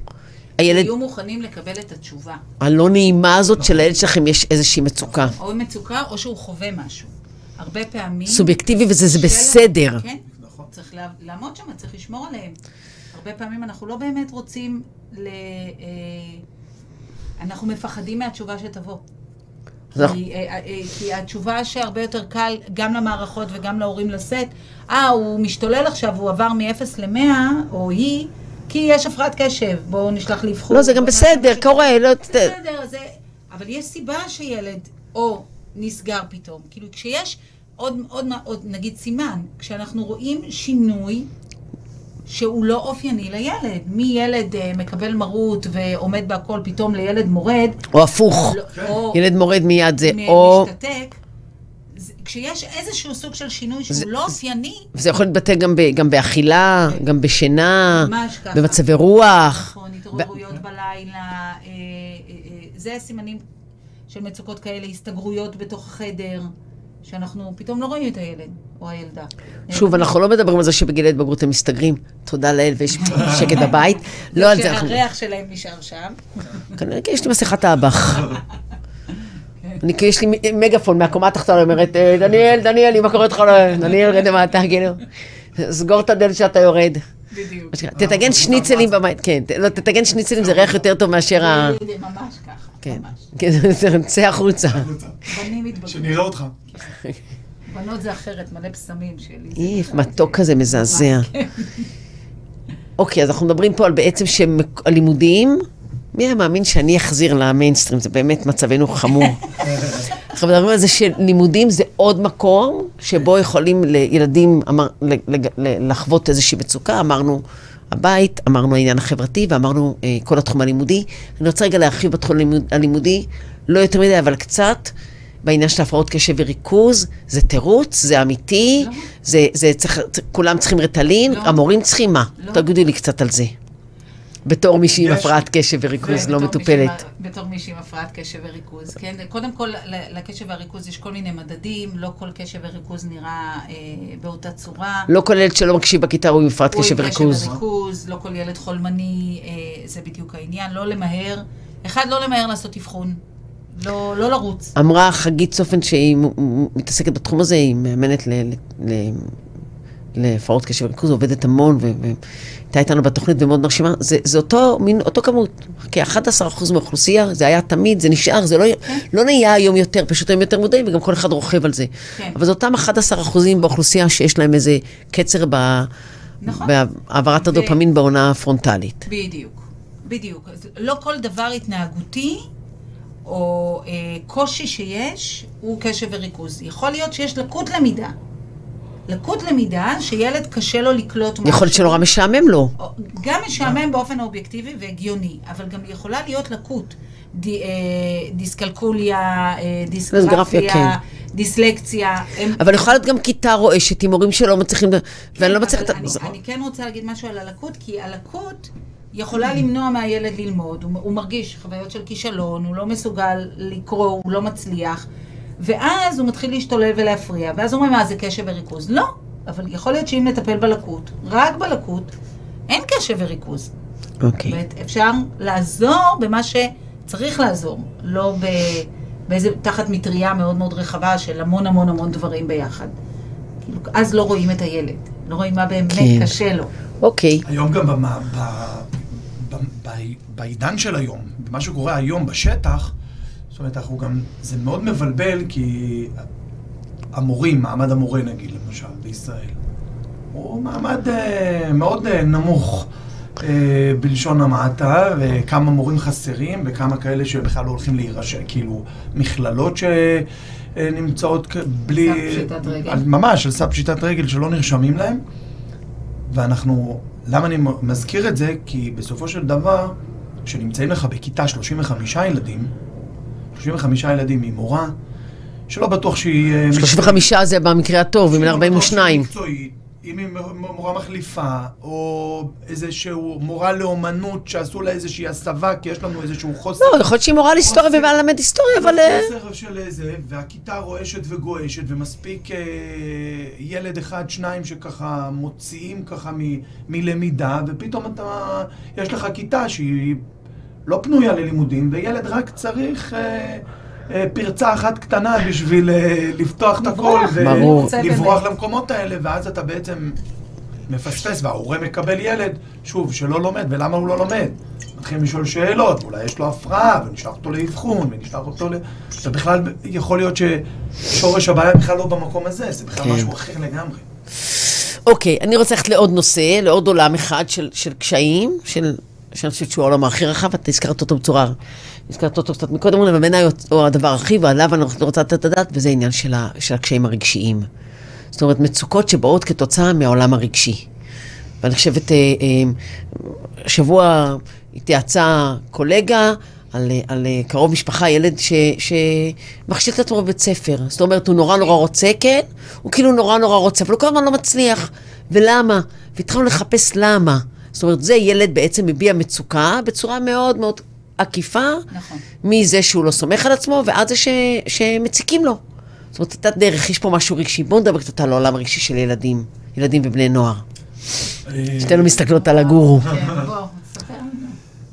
הילד, תהיו מוכנים לקבל את התשובה. הלא נעימה הזאת של הילד שלכם יש איזושהי מצוקה. או מצוקה, או שהוא חווה משהו. הרבה פעמים... סובייקטיבי וזה זה של- בסדר. כן, נכון. צריך לעמוד שם, צריך לשמור עליהם. הרבה פעמים אנחנו לא באמת רוצים ל... אה, אנחנו מפחדים מהתשובה שתבוא. כי, אה, אה, כי התשובה שהרבה יותר קל גם למערכות וגם להורים לשאת, אה, הוא משתולל עכשיו, הוא עבר מ-0 ל-100, או היא, כי יש הפרעת קשב, בואו נשלח לאבחון. לא, זה גם בסדר, משהו." קורה, לא... בסדר, זה... אבל יש סיבה שילד או נסגר פתאום. כאילו, כשיש עוד, עוד, עוד נגיד סימן, כשאנחנו רואים שינוי שהוא לא אופייני לילד, מילד אה, מקבל מרות ועומד בהכל פתאום לילד מורד, או הפוך, לא- או ילד מורד מיד זה, מ- או... משתתק, כשיש איזשהו סוג של שינוי שהוא זה- לא אופייני, וזה יכול להתבטא גם, ב, גם באכילה, גם בשינה, ממש ככה. במצבי רוח. נכון, התעוררויות בלילה, אה, אה, אה, זה סימנים של מצוקות כאלה, הסתגרויות בתוך החדר, שאנחנו פתאום לא רואים את הילד או הילדה. שוב, אנחנו לא מדברים על זה שבגיל ההתבגרות הם מסתגרים, תודה לאל ויש שקט בבית, לא על זה אנחנו... שהריח שלהם נשאר שם. כנראה כי יש לי מסכת האב"ח. אני, כי יש לי מגפון מהקומה התחתונה, אומרת, "אה, דניאל, דניאל, מה קורה איתך? לא, דניאל, רד למטה, כאילו. סגור את הדלת שאתה יורד. בדיוק. תטגן שניצלים בבית, כן, לא, תטגן שניצלים זה ריח יותר טוב מאשר ה... ממש ככה, כן, ממש. כן, זה- צא החוצה. שנראה אותך. בנות זה אחרת, מלא פסמים שלי. בכלל- מתוק כזה מזעזע. אוקיי, אז אנחנו מדברים פה על בעצם שהלימודים, מי היה מאמין שאני אחזיר למיינסטרים? זה באמת מצבנו חמור. אנחנו מדברים על זה שלימודים זה עוד מקום שבו יכולים לילדים אמר, לחוות איזושהי מצוקה. אמרנו הבית, אמרנו העניין החברתי ואמרנו אה, כל התחום הלימודי. אני רוצה רגע להרחיב בתחום הלימוד, הלימודי, לא יותר מדי, אבל קצת. בעניין של הפרעות קשב וריכוז, זה תירוץ, זה אמיתי, לא. זה, זה צריך, כולם צריכים רטלין, לא. המורים צריכים מה? לא. תגידו לי קצת על זה. בתור מישהי עם. הפרעת קשב וריכוז לא מטופלת. מישהי- בתור מישהי עם הפרעת קשב וריכוז, כן? קודם כל, לקשב והריכוז יש כל מיני מדדים, לא כל קשב וריכוז נראה אה, באותה צורה. לא כל ילד שלא מקשיב בכיתה הוא עם הפרעת הוא קשב עם וריכוז. וריכוז, לא כל ילד חולמני, אה, זה בדיוק העניין. לא למהר. אחד, לא למהר לעשות אבחון. לא, לא לרוץ. אמרה חגית צופן שהיא מתעסקת בתחום הזה, היא מאמנת ל- ל- ל- להפרעות קשב וריכוז, עובדת המון, והייתה איתנו בתוכנית ומאוד מרשימה. זה, זה אותו מין, אותו כמות, כ-11% מהאוכלוסייה, זה היה תמיד, זה נשאר, זה לא, לא נהיה היום יותר, פשוט הם יותר מודעים, וגם כל אחד רוכב על זה. כן. אבל זה אותם 11% באוכלוסייה שיש להם איזה קצר ב... נכון. בהעברת ו- הדופמין בעונה הפרונטלית. בדיוק, בדיוק. לא כל דבר התנהגותי או אה, קושי שיש הוא קשב וריכוז. יכול להיות שיש לקות למידה. לקות למידה שילד קשה לו לקלוט משהו. יכול להיות שנורא משעמם לו. גם משעמם באופן אובייקטיבי והגיוני, אבל גם יכולה להיות לקות. ד, אה, דיסקלקוליה, אה, דיסגרפיה, כן. דיסלקציה. הם- אבל יכולה להיות גם כיתה רועשת עם הורים שלא מצליחים, ואני לא מצליחת... אבל אני, אני כן רוצה להגיד משהו על הלקות, כי הלקות יכולה למנוע מהילד ללמוד, הוא, הוא מרגיש חוויות של כישלון, הוא לא מסוגל לקרוא, הוא לא מצליח, ואז הוא מתחיל להשתולל ולהפריע, ואז אומרים, מה, זה קשב וריכוז? לא, אבל יכול להיות שאם נטפל בלקות, רק בלקות, אין קשב וריכוז. אוקיי. אומרת, אפשר לעזור במה שצריך לעזור, לא ב... באיזה, תחת מטריה מאוד מאוד רחבה של המון המון המון דברים ביחד. כאילו, אז לא רואים את הילד, לא רואים מה באמת כן. קשה לו. אוקיי. היום גם במה- בעידן של היום, במה שקורה היום בשטח, זאת אומרת, אנחנו גם, זה מאוד מבלבל, כי המורים, מעמד המורה נגיד, למשל, בישראל, הוא מעמד אה, מאוד אה, נמוך. אה, בלשון המעטה, וכמה מורים חסרים, וכמה כאלה שבכלל לא הולכים להירשם, כאילו, מכללות שנמצאות כ- בלי... סף פשיטת רגל. ממש, על סף פשיטת רגל שלא נרשמים להם. ואנחנו, למה אני מזכיר את זה? כי בסופו של דבר, כשנמצאים לך בכיתה 35 ילדים, 35 ילדים עם מורה, שלא בטוח שהיא... אה, 35 זה במקרה הטוב, בטוח 42. אם היא מורה מחליפה, או איזשהו מורה לאומנות שעשו לה איזושהי הסבה, כי יש לנו איזשהו חוסר... לא, יכול להיות שהיא מורה להיסטוריה ובאה ללמד היסטוריה, אבל... אה, חוסר של איזה, והכיתה רועשת וגועשת, ומספיק אה, ילד אחד, שניים שככה מוציאים ככה מלמידה, ופתאום אתה, יש לך כיתה שהיא לא פנויה ללימודים, וילד רק צריך... אה, פרצה אחת קטנה בשביל אה, לפתוח את הכל ולברוח. למקומות האלה, ואז אתה בעצם מפספס, וההורה מקבל ילד, שוב, שלא לומד, ולמה הוא לא לומד? מתחילים לשאול שאלות, אולי יש לו הפרעה, ונשלח אותו לאבחון, ונשלח אותו ל... ובכלל יכול להיות ששורש הבעיה בכלל לא במקום הזה, זה בכלל כן. משהו אחר לגמרי. אוקיי, אני רוצה ללכת לעוד נושא, לעוד עולם אחד של, של קשיים, של, שאני חושבת שהוא העולם הכי רחב, אתה הזכרת אותו בצורה, הזכרת אותו קצת מקודם, אבל בעיניי הוא הדבר הכי, ועליו אני רוצה לתת את הדעת, וזה העניין של, ה, של הקשיים הרגשיים. זאת אומרת, מצוקות שבאות כתוצאה מהעולם הרגשי. ואני חושבת, אה, אה, השבוע התייעצה קולגה על, אה, על אה, קרוב משפחה, ילד ש, שמכשיל את עצמו בבית ספר. זאת אומרת, הוא נורא נורא רוצה, כן, הוא כאילו נורא נורא רוצה, אבל הוא כל הזמן לא מצליח. ולמה? והתחלנו לחפש למה. זאת אומרת, זה ילד בעצם מביע מצוקה בצורה מאוד מאוד עקיפה, נכון. מזה שהוא לא סומך על עצמו, ועד זה ש, שמציקים לו. זאת אומרת, אותה דרך, יש פה משהו רגשי. בואו נדבר קצת על העולם הרגשי של ילדים, ילדים ובני נוער. שתינו מסתכלות על הגורו. כן.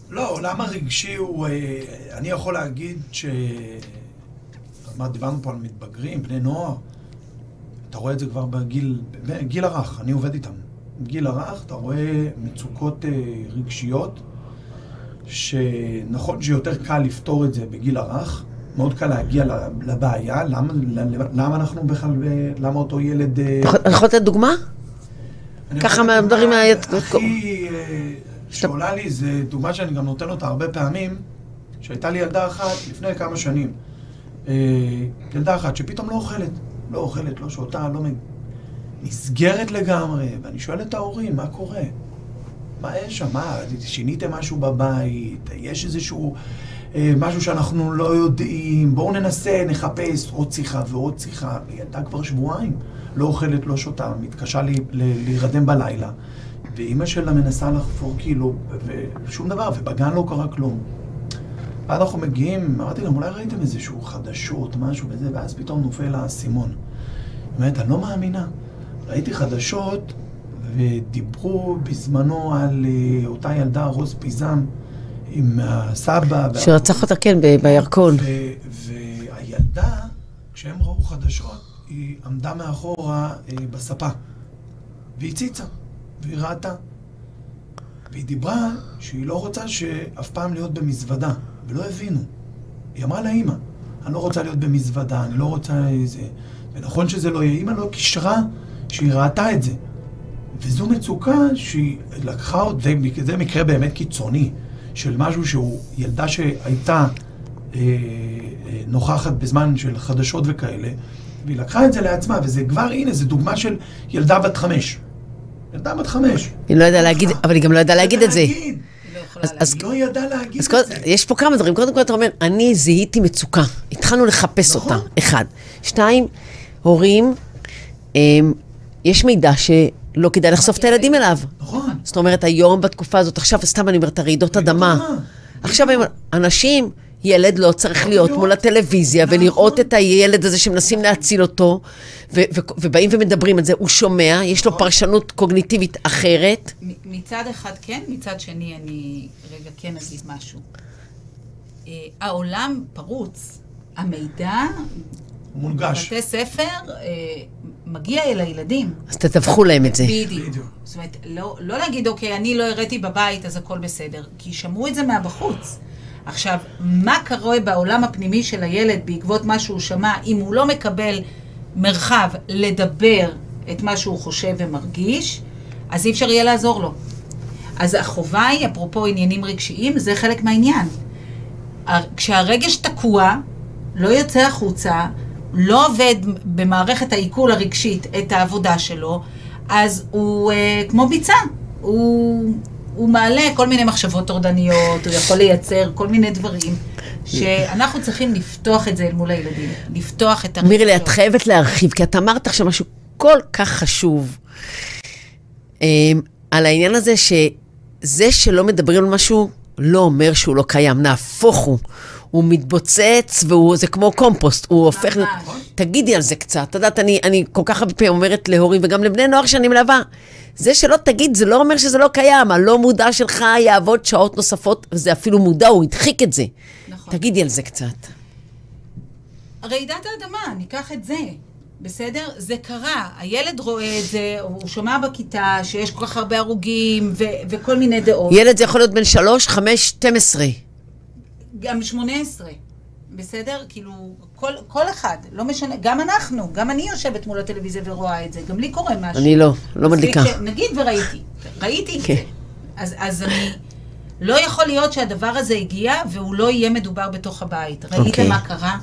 לא, העולם הרגשי הוא... אה, אני יכול להגיד ש... אמרת, דיברנו פה על מתבגרים, בני נוער. אתה רואה את זה כבר בגיל, בגיל הרך, אני עובד איתם. גיל הרך, אתה רואה מצוקות אה, רגשיות, שנכון שיותר קל לפתור את זה בגיל הרך, מאוד קל להגיע לבעיה, למה, למה אנחנו בכלל, למה אותו ילד... אה, אתה יכול- לתת דוגמה? ככה מהדברים הכי אה, שעולה לי, זה דוגמה שאני גם נותן אותה הרבה פעמים, שהייתה לי ילדה אחת לפני כמה שנים. אה, ילדה אחת שפתאום לא אוכלת, לא אוכלת, לא שותה, לא נסגרת לגמרי, ואני שואל את ההורים, מה קורה? מה יש שם? מה, שיניתם משהו בבית? יש איזשהו אה, משהו שאנחנו לא יודעים? בואו ננסה, נחפש עוד שיחה ועוד שיחה. ילדה כבר שבועיים לא אוכלת, לא שותה, מתקשה להירדם בלילה. ואימא שלה מנסה לחפור כאילו, ושום דבר, ובגן לא קרה כלום. ואז אנחנו מגיעים, אמרתי להם, אולי ראיתם איזשהו חדשות, משהו וזה, ואז פתאום נופל האסימון. באמת, אני לא מאמינה. ראיתי חדשות, ודיברו בזמנו על אה, אותה ילדה, רוז פיזם, עם הסבא. וה- שרצח אותה, כן, בירקון. ו- והילדה, כשהם ראו חדשות, היא עמדה מאחורה אה, בספה, והיא הציצה, והיא ראתה. והיא דיברה שהיא לא רוצה שאף פעם להיות במזוודה, ולא הבינו. היא אמרה לאימא, אני לא רוצה להיות במזוודה, אני לא רוצה איזה... ונכון שזה לא יהיה, אימא לא קישרה שהיא ראתה את זה. וזו מצוקה שהיא לקחה עוד, זה, זה מקרה באמת קיצוני, של משהו שהוא ילדה שהייתה אה, אה, נוכחת בזמן של חדשות וכאלה, והיא לקחה את זה לעצמה, וזה כבר, הנה, זו דוגמה של ילדה בת חמש. ילדה בת חמש. היא לא ידעה להגיד, אבל היא גם לא ידעה להגיד את זה. לא אז- אז- לא ידעה להגיד אז את קודם, זה. יש פה כמה דברים. קודם כל אתה אומר, אני זיהיתי מצוקה. התחלנו לחפש נכון. אותה, אחד. שתיים, הורים, הם, יש מידע שלא כדאי לחשוף את הילדים אליו. נכון. זאת אומרת, היום, בתקופה הזאת, עכשיו, סתם אני אומרת, הרעידות אדמה. עכשיו, הם- אנשים, ילד לא צריך להיות. מול הטלוויזיה נכון. ולראות את הילד הזה שמנסים להציל אותו, ובאים ומדברים על זה, הוא שומע, יש לו נכון. פרשנות קוגניטיבית אחרת. מצד אחד כן, מצד שני אני רגע כן אגיד משהו. אה, העולם פרוץ. המידע מונגש. בבתי ספר אה, מגיע אל הילדים. אז תדווחו להם את זה. בדיוק. בדיוק. זאת אומרת, לא, לא להגיד, אוקיי, אני לא הראיתי בבית, אז הכל בסדר. כי שמעו את זה מהבחוץ. עכשיו, מה קורה בעולם הפנימי של הילד בעקבות מה שהוא שמע, אם הוא לא מקבל מרחב לדבר את מה שהוא חושב ומרגיש, אז אי אפשר יהיה לעזור לו. אז החובה היא, אפרופו עניינים רגשיים, זה חלק מהעניין. כשהרגש תקוע, לא יוצא החוצה, לא עובד במערכת העיכול הרגשית את העבודה שלו, אז הוא אה, כמו ביצה. הוא, הוא מעלה כל מיני מחשבות טורדניות, הוא יכול לייצר כל מיני דברים, שאנחנו צריכים לפתוח את זה אל מול הילדים. לפתוח את הרגשות. מירי, את חייבת להרחיב, כי את אמרת עכשיו משהו כל כך חשוב. אמ, על העניין הזה שזה שלא מדברים על משהו, לא אומר שהוא לא קיים, נהפוך הוא. הוא מתבוצץ, וזה כמו קומפוסט, הוא הופך... ממש. תגידי על זה קצת. את יודעת, אני, אני כל כך הרבה פעמים אומרת להורים, וגם לבני נוער שאני מלווה, זה שלא תגיד, זה לא אומר שזה לא קיים. הלא מודע שלך יעבוד שעות נוספות, וזה אפילו מודע, הוא הדחיק את זה. נכון. תגידי על זה קצת. רעידת האדמה, ניקח את זה. בסדר? זה קרה. הילד רואה את זה, הוא שומע בכיתה שיש כל כך הרבה הרוגים ו- וכל מיני דעות. ילד זה יכול להיות בן שלוש, חמש, 12. גם 18, בסדר? כאילו, כל, כל אחד, לא משנה, גם אנחנו, גם אני יושבת מול הטלוויזיה ורואה את זה, גם לי קורה משהו. אני לא, לא מדליקה. נגיד וראיתי, ראיתי את כן. זה. אז, אז אני, לא יכול להיות שהדבר הזה הגיע והוא לא יהיה מדובר בתוך הבית. ראיתם אוקיי. מה קרה?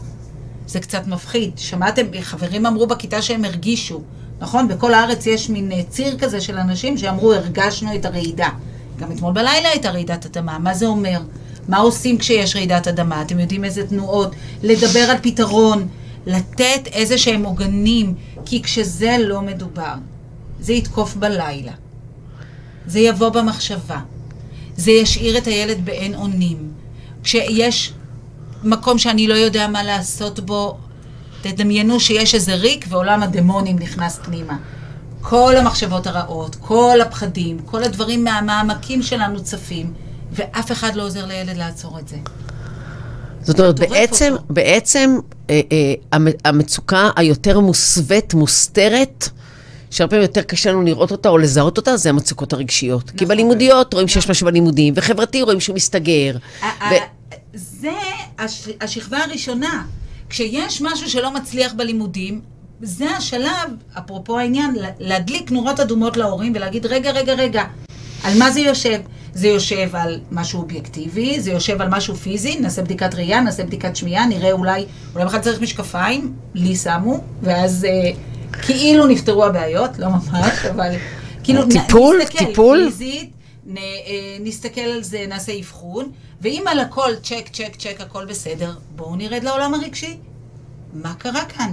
זה קצת מפחיד. שמעתם, חברים אמרו בכיתה שהם הרגישו, נכון? בכל הארץ יש מין אה, ציר כזה של אנשים שאמרו, הרגשנו את הרעידה. גם אתמול בלילה הייתה רעידת אדמה, מה זה אומר? מה עושים כשיש רעידת אדמה? אתם יודעים איזה תנועות? לדבר על פתרון, לתת איזה שהם עוגנים, כי כשזה לא מדובר, זה יתקוף בלילה. זה יבוא במחשבה. זה ישאיר את הילד באין אונים. כשיש מקום שאני לא יודע מה לעשות בו, תדמיינו שיש איזה ריק ועולם הדמונים נכנס פנימה. כל המחשבות הרעות, כל הפחדים, כל הדברים מהמעמקים שלנו צפים, ואף אחד לא עוזר לילד לעצור את זה. זאת אומרת, בעצם, אותו. בעצם אה, אה, המ- המצוקה היותר מוסווית, מוסתרת, שהרבה פעמים יותר קשה לנו לראות אותה או לזהות אותה, זה המצוקות הרגשיות. כי נכון. בלימודיות רואים שיש משהו בלימודים, וחברתי רואים שהוא מסתגר. ו- זה הש- השכבה הראשונה. כשיש משהו שלא מצליח בלימודים, זה השלב, אפרופו העניין, לה- להדליק נורות אדומות להורים ולהגיד, רגע, רגע, רגע, על מה זה יושב? זה יושב על משהו אובייקטיבי, זה יושב על משהו פיזי, נעשה בדיקת ראייה, נעשה בדיקת שמיעה, נראה אולי, אולי בכלל צריך משקפיים, לי שמו, ואז אה, כאילו נפתרו הבעיות, לא ממש, אבל כאילו נ- טיפול? נסתכל טיפול? פיזית, נ, אה, נסתכל על זה, נעשה אבחון, ואם על הכל צ'ק, צ'ק, צ'ק, הכל בסדר, בואו נרד לעולם הרגשי. מה קרה כאן?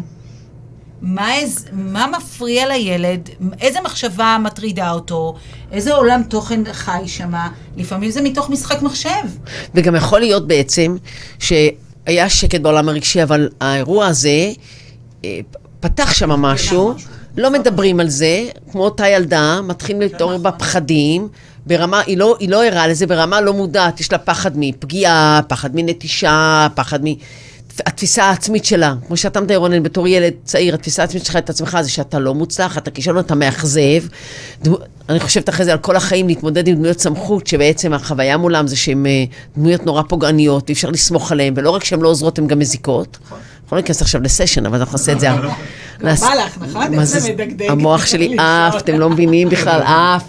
מה, איז, מה מפריע לילד? איזה מחשבה מטרידה אותו? איזה עולם תוכן חי שמה? לפעמים זה מתוך משחק מחשב. וגם יכול להיות בעצם שהיה שקט בעולם הרגשי, אבל האירוע הזה אה, פתח שם משהו. לא מדברים על זה, כמו אותה ילדה, מתחילים להתעורר נכון. בפחדים, ברמה, היא לא, היא לא ערה לזה, ברמה לא מודעת, יש לה פחד מפגיעה, פחד מנטישה, פחד מ... התפיסה העצמית שלה, כמו שאתה מתאר רונן, בתור ילד צעיר, התפיסה העצמית שלך את עצמך זה שאתה לא מוצלח, אתה כישלון, אתה מאכזב. דמו- אני חושבת אחרי זה על כל החיים להתמודד עם דמויות סמכות, שבעצם החוויה מולם זה שהן אה, דמויות נורא פוגעניות, ואי אפשר לסמוך עליהן, ולא רק שהן לא עוזרות, הן גם מזיקות. אנחנו לא ניכנס עכשיו לסשן, אבל אנחנו נעשה את זה. כבר בא לך, נכון? מה איך זה זה- מדגדג. המוח שלי. עף, אתם לא מבינים בכלל, עף.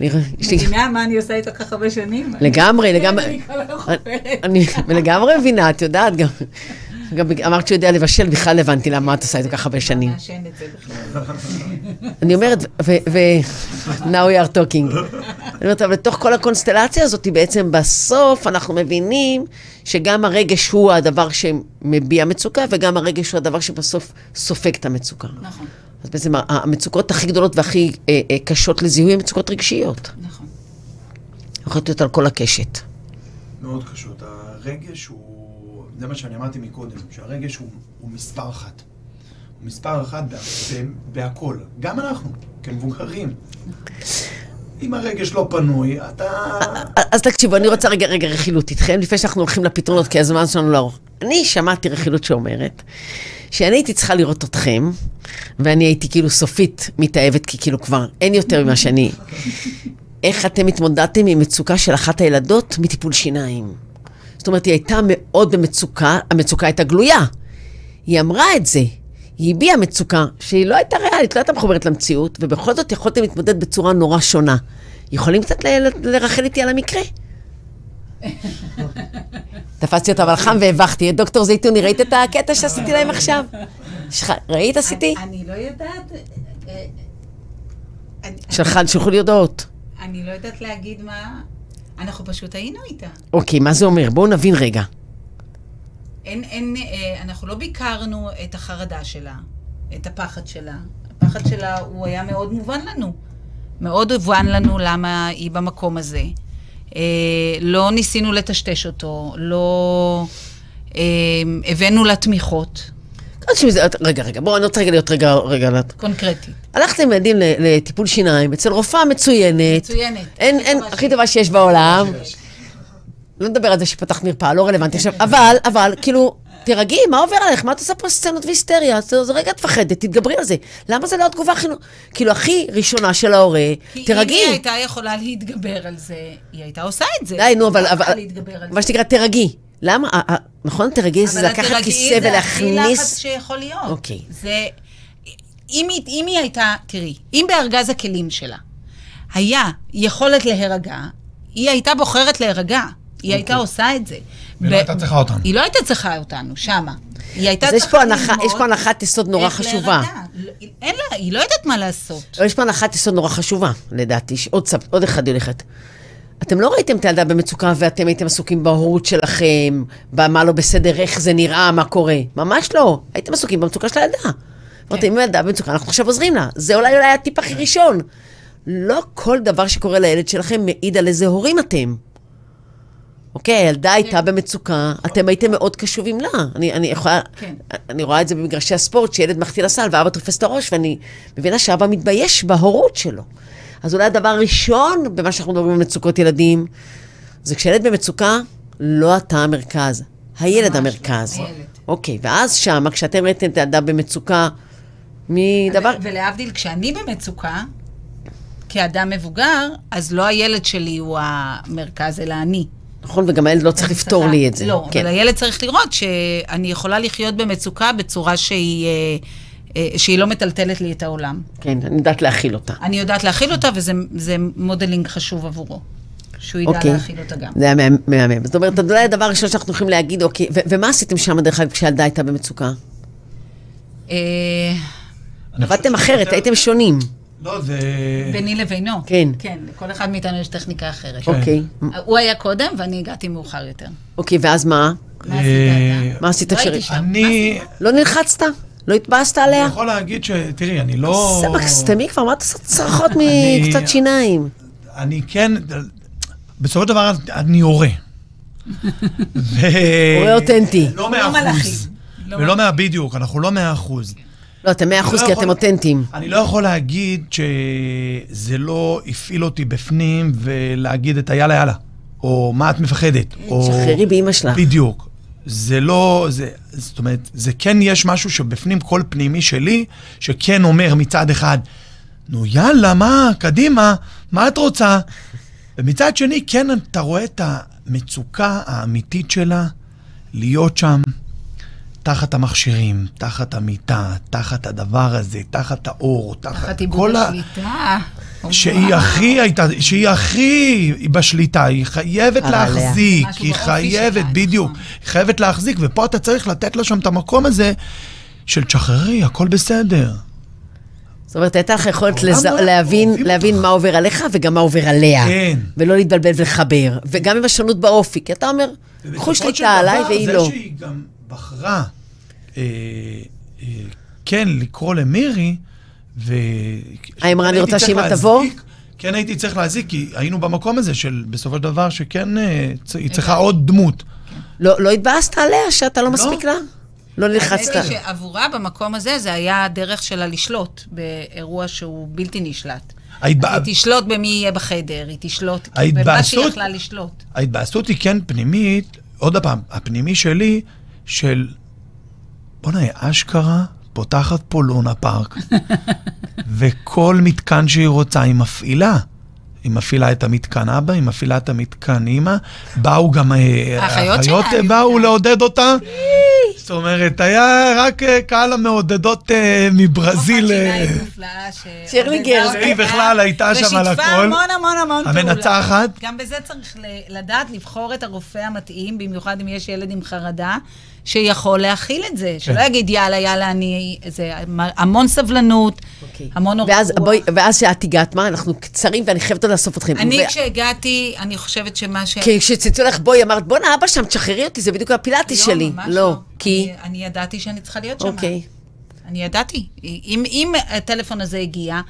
אני- יש לי- מבינה מה אני עושה איתו ככה הרבה שנים? לגמרי, לגמרי. אני לגמרי מבינה, את יודעת גם. גם אמרת שהוא יודע לבשל, בכלל הבנתי למה את עושה איתו ככה הרבה שנים. את זה. אני אומרת, ו... now we are talking. אני אומרת, אבל לתוך כל הקונסטלציה הזאת, בעצם בסוף אנחנו מבינים שגם הרגש הוא הדבר שמביע מצוקה, וגם הרגש הוא הדבר שבסוף סופג את המצוקה. נכון, אז בעצם המצוקות הכי גדולות והכי אה, אה, קשות לזיהוי הן מצוקות רגשיות. נכון. יכולות להיות על כל הקשת. מאוד קשות. הרגש הוא, זה מה שאני אמרתי מקודם, שהרגש הוא, הוא מספר אחת. הוא מספר אחת בה, בהכל. גם אנחנו, כמבוגרים. אם הרגש לא פנוי, אתה... אז תקשיבו, אני רוצה רגע, רגע רכילות איתכם, לפני שאנחנו הולכים לפתרונות, כי הזמן שלנו לא. אני שמעתי רכילות שאומרת, שאני הייתי צריכה לראות אתכם, ואני הייתי כאילו סופית מתאהבת, כי כאילו כבר אין יותר ממה שאני... איך אתם התמודדתם עם מצוקה של אחת הילדות מטיפול שיניים? זאת אומרת, היא הייתה מאוד במצוקה, המצוקה הייתה גלויה. היא אמרה את זה. היא הביעה מצוקה שהיא לא הייתה ריאלית, לא הייתה מחוברת למציאות, ובכל זאת יכולתם להתמודד בצורה נורא שונה. יכולים קצת ל- ל- לרחל איתי על המקרה? תפסתי אותה אבל חם והבכתי. דוקטור זייתוני, ראית את הקטע שעשיתי להם עכשיו? ראית עשיתי? אני- לא יודעת... שלחו לי הודעות. אני לא יודעת להגיד מה... אנחנו פשוט היינו איתה. אוקיי, מה זה אומר? בואו נבין רגע. אין, אין, אה, אנחנו לא ביקרנו את החרדה שלה, את הפחד שלה. הפחד שלה הוא היה מאוד מובן לנו. מאוד הובן לנו למה היא במקום הזה. אה, לא ניסינו לטשטש אותו, לא אה, הבאנו לה תמיכות. זה- רגע, רגע, בואו, אני רוצה רגע להיות רגע, רגע, קונקרטית. הלכתם עם ילדים לטיפול שיניים אצל רופאה מצוינת. מצוינת. אין, אין, הכי. טובה שיש בעולם. לא נדבר על זה שפתחת מרפאה, לא רלוונטי עכשיו. אבל, אבל, כאילו, תירגעי, מה עובר עליך? מה את עושה פה סצנות והיסטריה? זה רגע את מפחדת, תתגברי על זה. למה זה לא התגובה הכי... כאילו, הכי ראשונה של ההורה, כי אם תירגעי. היא הייתה יכולה להתגבר על זה, היא הייתה עושה את זה. די, נו, אבל... לא אבל- מה. שנקרא, תירגעי. למה? נכון, תירגעי, זה לקחת כיסא זה הכי לחץ ולהכניס... שיכול להיות. אוקיי. זה... אם היא, אם היא הייתה, תראי, אם בארגז הכלים שלה היה יכולת להירגע, היא הייתה בוחרת להירגע. היא הייתה אוקיי. עושה את זה. ולא ב- הייתה צריכה אותנו. היא לא הייתה צריכה אותנו, שמה. היא הייתה אז יש צריכה פה הנחה- ללמוד יש פה הנחת יסוד נורא חשובה. לא- אין לה, היא לא יודעת מה לעשות. אבל יש פה הנחת יסוד נורא חשובה, לדעתי, שעוד סב, עוד אחד היא הולכת. אתם לא ראיתם את הילדה במצוקה ואתם הייתם עסוקים בהורות שלכם, במה לא בסדר, איך זה נראה, מה קורה. ממש לא. הייתם עסוקים במצוקה של הילדה. אמרתם, אם הילדה במצוקה, אנחנו עכשיו עוזרים לה. זה אולי אולי הטיפ הכי ראשון. לא כל דבר שקורה לילד שלכם מעיד על איזה הורים אתם. אוקיי, הילדה הייתה במצוקה, אתם הייתם מאוד קשובים לה. אני, אני יכולה, כן. אני רואה את זה במגרשי הספורט, שילד מחטיא לסל ואבא תופס את הראש, ואני מבינה שאבא מתבייש בהורות שלו. אז אולי הדבר הראשון במה שאנחנו מדברים על מצוקות ילדים, זה כשילד במצוקה, לא אתה המרכז, הילד ממש המרכז. לא, הילד. אוקיי, ואז שמה, כשאתם ראיתם את הילדה במצוקה, מדבר... ולהבדיל, כשאני במצוקה, כאדם מבוגר, אז לא הילד שלי הוא המרכז, אלא אני. נכון, וגם הילד לא צריך לפתור לי את זה. לא, כן. אבל הילד צריך לראות שאני יכולה לחיות במצוקה בצורה שהיא, אה, אה, שהיא לא מטלטלת לי את העולם. כן, אני יודעת להכיל אותה. אני יודעת להכיל אותה, וזה זה modeling חשוב עבורו. שהוא ידע אוקיי. להכיל אותה גם. זה היה מהמם-. זאת אומרת, אולי הדבר הראשון שאנחנו יכולים להגיד, אוקיי, ו- ומה עשיתם שם, דרך אגב, כשהילדה הייתה במצוקה? אה, עבדתם אחרת, הייתם שונים. לא, זה... ביני לבינו. כן. כן, לכל אחד מאיתנו יש טכניקה אחרת. כן. אוקיי. הוא היה קודם, ואני הגעתי מאוחר יותר. אוקיי, ואז מה? מה עשית אתה? מה עשית לא הייתי שם. אני... לא נלחצת? לא התבאסת אני עליה? יכול להגיד ש... תראי, אני לא... סבק, סתמי כבר, מה את עושה צרחות אני- מקצת שיניים? אני כן... בסופו של דבר אני הורה. הורה אותנטי. לא מאה מלאכים. אחוז. לא ולא מאה בדיוק, אנחנו לא מאה אחוז. לא, אתם מאה אחוז לא כי יכול- אתם אותנטיים. אני לא יכול להגיד שזה לא הפעיל אותי בפנים ולהגיד את היאללה יאללה, או מה את מפחדת, או... שחררי באמא שלך. בדיוק. זה לא, זה, זאת אומרת, זה כן יש משהו שבפנים קול פנימי שלי, שכן אומר מצד אחד, נו יאללה, מה, קדימה, מה את רוצה? ומצד שני, כן, אתה רואה את המצוקה האמיתית שלה להיות שם, תחת המכשירים, תחת המיטה, תחת הדבר הזה, תחת האור, תחת, תחת כל ה... השליטה. שהיא וואו. הכי הייתה, שהיא הכי בשליטה, היא חייבת. להחזיק, היא חייבת, שלה, בדיוק, נכון. היא חייבת להחזיק, ופה אתה צריך לתת לה שם את המקום הזה של תשחררי, הכל בסדר. זאת אומרת, הייתה לך יכולת לז- להבין. מה עובר עליך וגם מה עובר עליה. כן. ולא להתבלבל ולחבר. וגם עם השונות באופי, כי אתה אומר, קחו ובסופו של שליטה עליי דבר, והיא זה לא. שהיא גם בחרה, אה, אה, כן, לקרוא למירי, ו... היא אמרה, "אני רוצה שאמא תבוא"? כן הייתי צריך להזיק, כי היינו במקום הזה של בסופו של דבר שכן, אה, צ- היא צריכה עוד דמות. לא לא התבאסת עליה שאתה לא מספיק לה? לא נלחצת? האמת היא שעבורה במקום הזה, זה היה הדרך שלה לשלוט באירוע שהוא בלתי נשלט. ההתבא- היא תשלוט במי יהיה בחדר, היא תשלוט, במה ההתבאסות- שהיא יכלה לשלוט. ההתבאסות היא כן פנימית, עוד פעם, הפנימי שלי, של בוא'נה, אשכרה פותחת פה לונה פארק, וכל מתקן שהיא רוצה היא מפעילה. היא מפעילה את המתקן אבא, היא מפעילה את המתקן אימא. באו גם... אה, האחיות באו. לעודד אותה. זאת אומרת, היה רק אה, קהל המעודדות אה, מברזיל. שירלי. אותה, היא בכלל הייתה שם על ושיתפה הכל. המון המון המון פעולה. המנצחת. גם בזה צריך לדעת לבחור את הרופא המתאים, במיוחד אם יש ילד עם חרדה, שיכול להכיל את זה. שלא יגיד, יאללה, יאללה, אני... זה המון סבלנות, אוקיי. המון אורך ואז, רוח. בואי, ואז שאת הגעת, מה? אנחנו קצרים ואני חייבת עוד לאסוף אתכם. אני, ו- כשהגעתי, אני חושבת שמה ש... כי כשצלצלו לך בואי, אמרת, בואנה, אבא שם, תשחררי אותי, זה בדיוק הפילאטיס לא, שלי. ממש לא, כי... אני, אני ידעתי שאני צריכה להיות שם. אוקיי. אני ידעתי. אם, אם הטלפון הזה הגיע,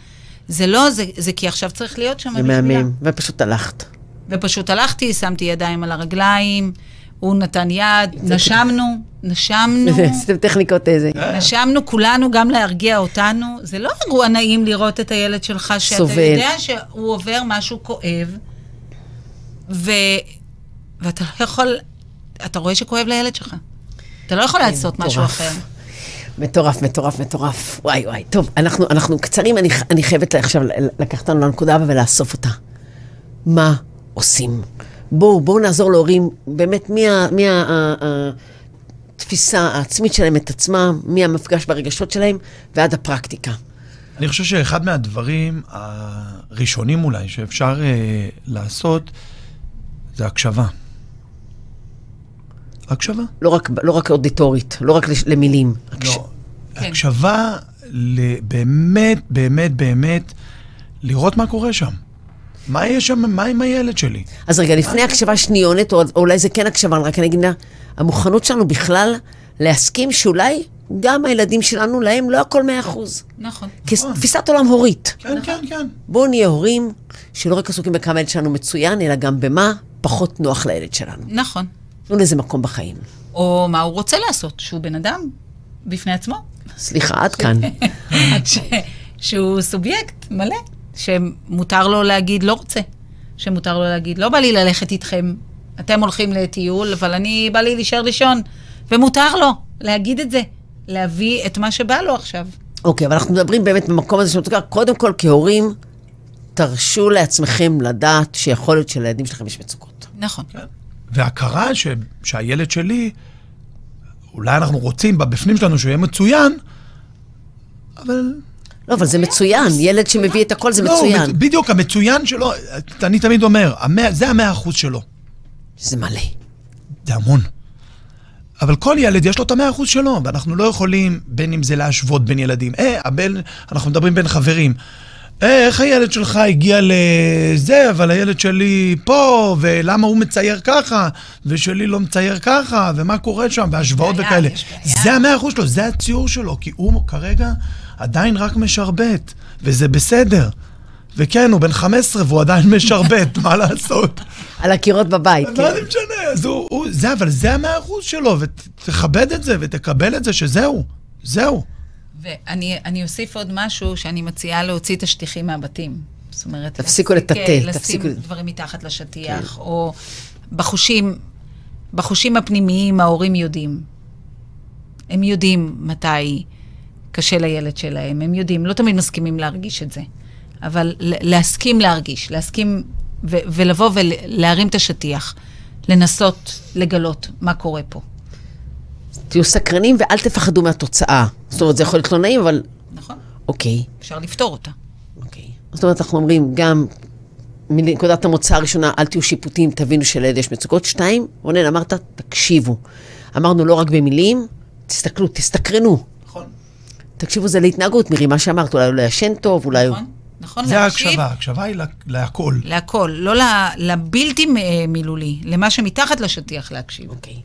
זה לא, זה, זה כי עכשיו צריך להיות שם זה מהמם, ופשוט הלכת. ופשוט הלכתי, שמתי ידיים על הרגליים, הוא נתן יד, נשמנו, נשמנו. עשיתם טכניקות איזה. נשמנו כולנו, גם להרגיע אותנו. זה לא אירוע נעים לראות את הילד שלך, שאתה סובל. יודע שהוא עובר משהו כואב, ו... ואתה לא יכול, אתה רואה שכואב לילד שלך. אתה לא יכול לעשות משהו. אחר. מטורף, מטורף, מטורף. וואי, וואי. טוב, אנחנו, אנחנו קצרים, אני, אני חייבת עכשיו לקחת אותנו לנקודה ולאסוף אותה. מה עושים? בואו, בואו נעזור להורים, באמת, מי ה- מי ה- ה- התפיסה העצמית שלהם את עצמם, מהמפגש ברגשות שלהם ועד הפרקטיקה. אני חושב שאחד מהדברים הראשונים אולי שאפשר אה, לעשות זה הקשבה. הקשבה. לא רק, לא רק אודיטורית, לא רק לש- למילים. הקש... לא. כן. הקשבה ל- באמת, באמת, באמת, לראות מה קורה שם. מה יש שם, מה עם הילד שלי? אז רגע, לפני הקשבה שניונת, או או אולי זה כן הקשבה, רק אני אגיד לה, המוכנות שלנו בכלל להסכים שאולי גם הילדים שלנו, להם לא הכל מאה אחוז. נכון. כתפיסת עולם הורית. כן, כן, כן. בואו נהיה הורים שלא רק עסוקים בכמה הילד שלנו מצוין, אלא גם במה פחות נוח לילד שלנו. נכון. תנו לזה מקום בחיים. או מה הוא רוצה לעשות, שהוא בן אדם בפני עצמו. סליחה, עד כאן. שהוא סובייקט מלא, שמותר לו להגיד לא רוצה, שמותר לו להגיד לא בא לי ללכת איתכם, אתם הולכים לטיול, אבל אני בא לי להישאר לישון, ומותר לו להגיד את זה, להביא את מה שבא לו עכשיו. אוקיי, אבל אנחנו מדברים באמת במקום הזה מצוקה. קודם כל, כהורים, תרשו לעצמכם לדעת שיכול להיות שלילדים שלכם יש מצוקות. נכון. והכרה ש, שהילד שלי, אולי אנחנו רוצים בפנים שלנו שהוא יהיה מצוין, אבל... לא, אבל זה מצוין. ילד שמביא את הכל זה לא, מצוין. מצ- בדיוק, המצוין שלו, אני תמיד אומר, המאה, זה המאה אחוז שלו. זה מלא. זה המון. אבל כל ילד יש לו את המאה אחוז שלו, ואנחנו לא יכולים, בין אם זה להשוות בין ילדים. אה, הבן, אנחנו מדברים בין חברים. אה, איך הילד שלך הגיע לזה, אבל הילד שלי פה, ולמה הוא מצייר ככה, ושלי לא מצייר ככה, ומה קורה שם, והשוואות וכאלה. זה המאה אחוז שלו, זה הציור שלו, כי הוא כרגע עדיין רק משרבט, וזה בסדר. וכן, הוא בן 15 והוא עדיין משרבט, מה לעשות? על הקירות בבית, מה כן. זה משנה? אז הוא, הוא, זה, אבל זה המאה אחוז שלו, ותכבד את זה, ותקבל את זה שזהו, זהו. ואני אני אוסיף עוד משהו שאני מציעה להוציא את השטיחים מהבתים. זאת אומרת, תפסיקו להפסיק, לטאטא, אה, תפסיקו- לשים דברים מתחת לשטיח, כן. או בחושים, בחושים הפנימיים ההורים יודעים. הם יודעים מתי קשה לילד שלהם, הם יודעים, לא תמיד מסכימים להרגיש את זה, אבל להסכים להרגיש, להסכים ו- ולבוא ולהרים את השטיח, לנסות לגלות מה קורה פה. תהיו סקרנים ואל תפחדו מהתוצאה. זאת אומרת, זה יכול להיות לא נעים, אבל נכון? אוקיי. אפשר לפתור אותה. אוקיי. זאת אומרת, אנחנו אומרים גם, מנקודת המוצא הראשונה, אל תהיו שיפוטיים, תבינו שלילד יש מצוקות. שתיים, רונן, אמרת, תקשיבו. אמרנו לא רק במילים, תסתכלו, תסתקרנו. תקשיבו, זה להתנהגות, מירי, מה שאמרת, אולי הוא לא ישן טוב, אולי הוא... נכון? נכון זה להקשיב ההקשבה, ההקשבה היא לה- להכל. להכל, לא לבלתי מ- מילולי, למה שמתחת לשטיח להקשיב. אוקיי.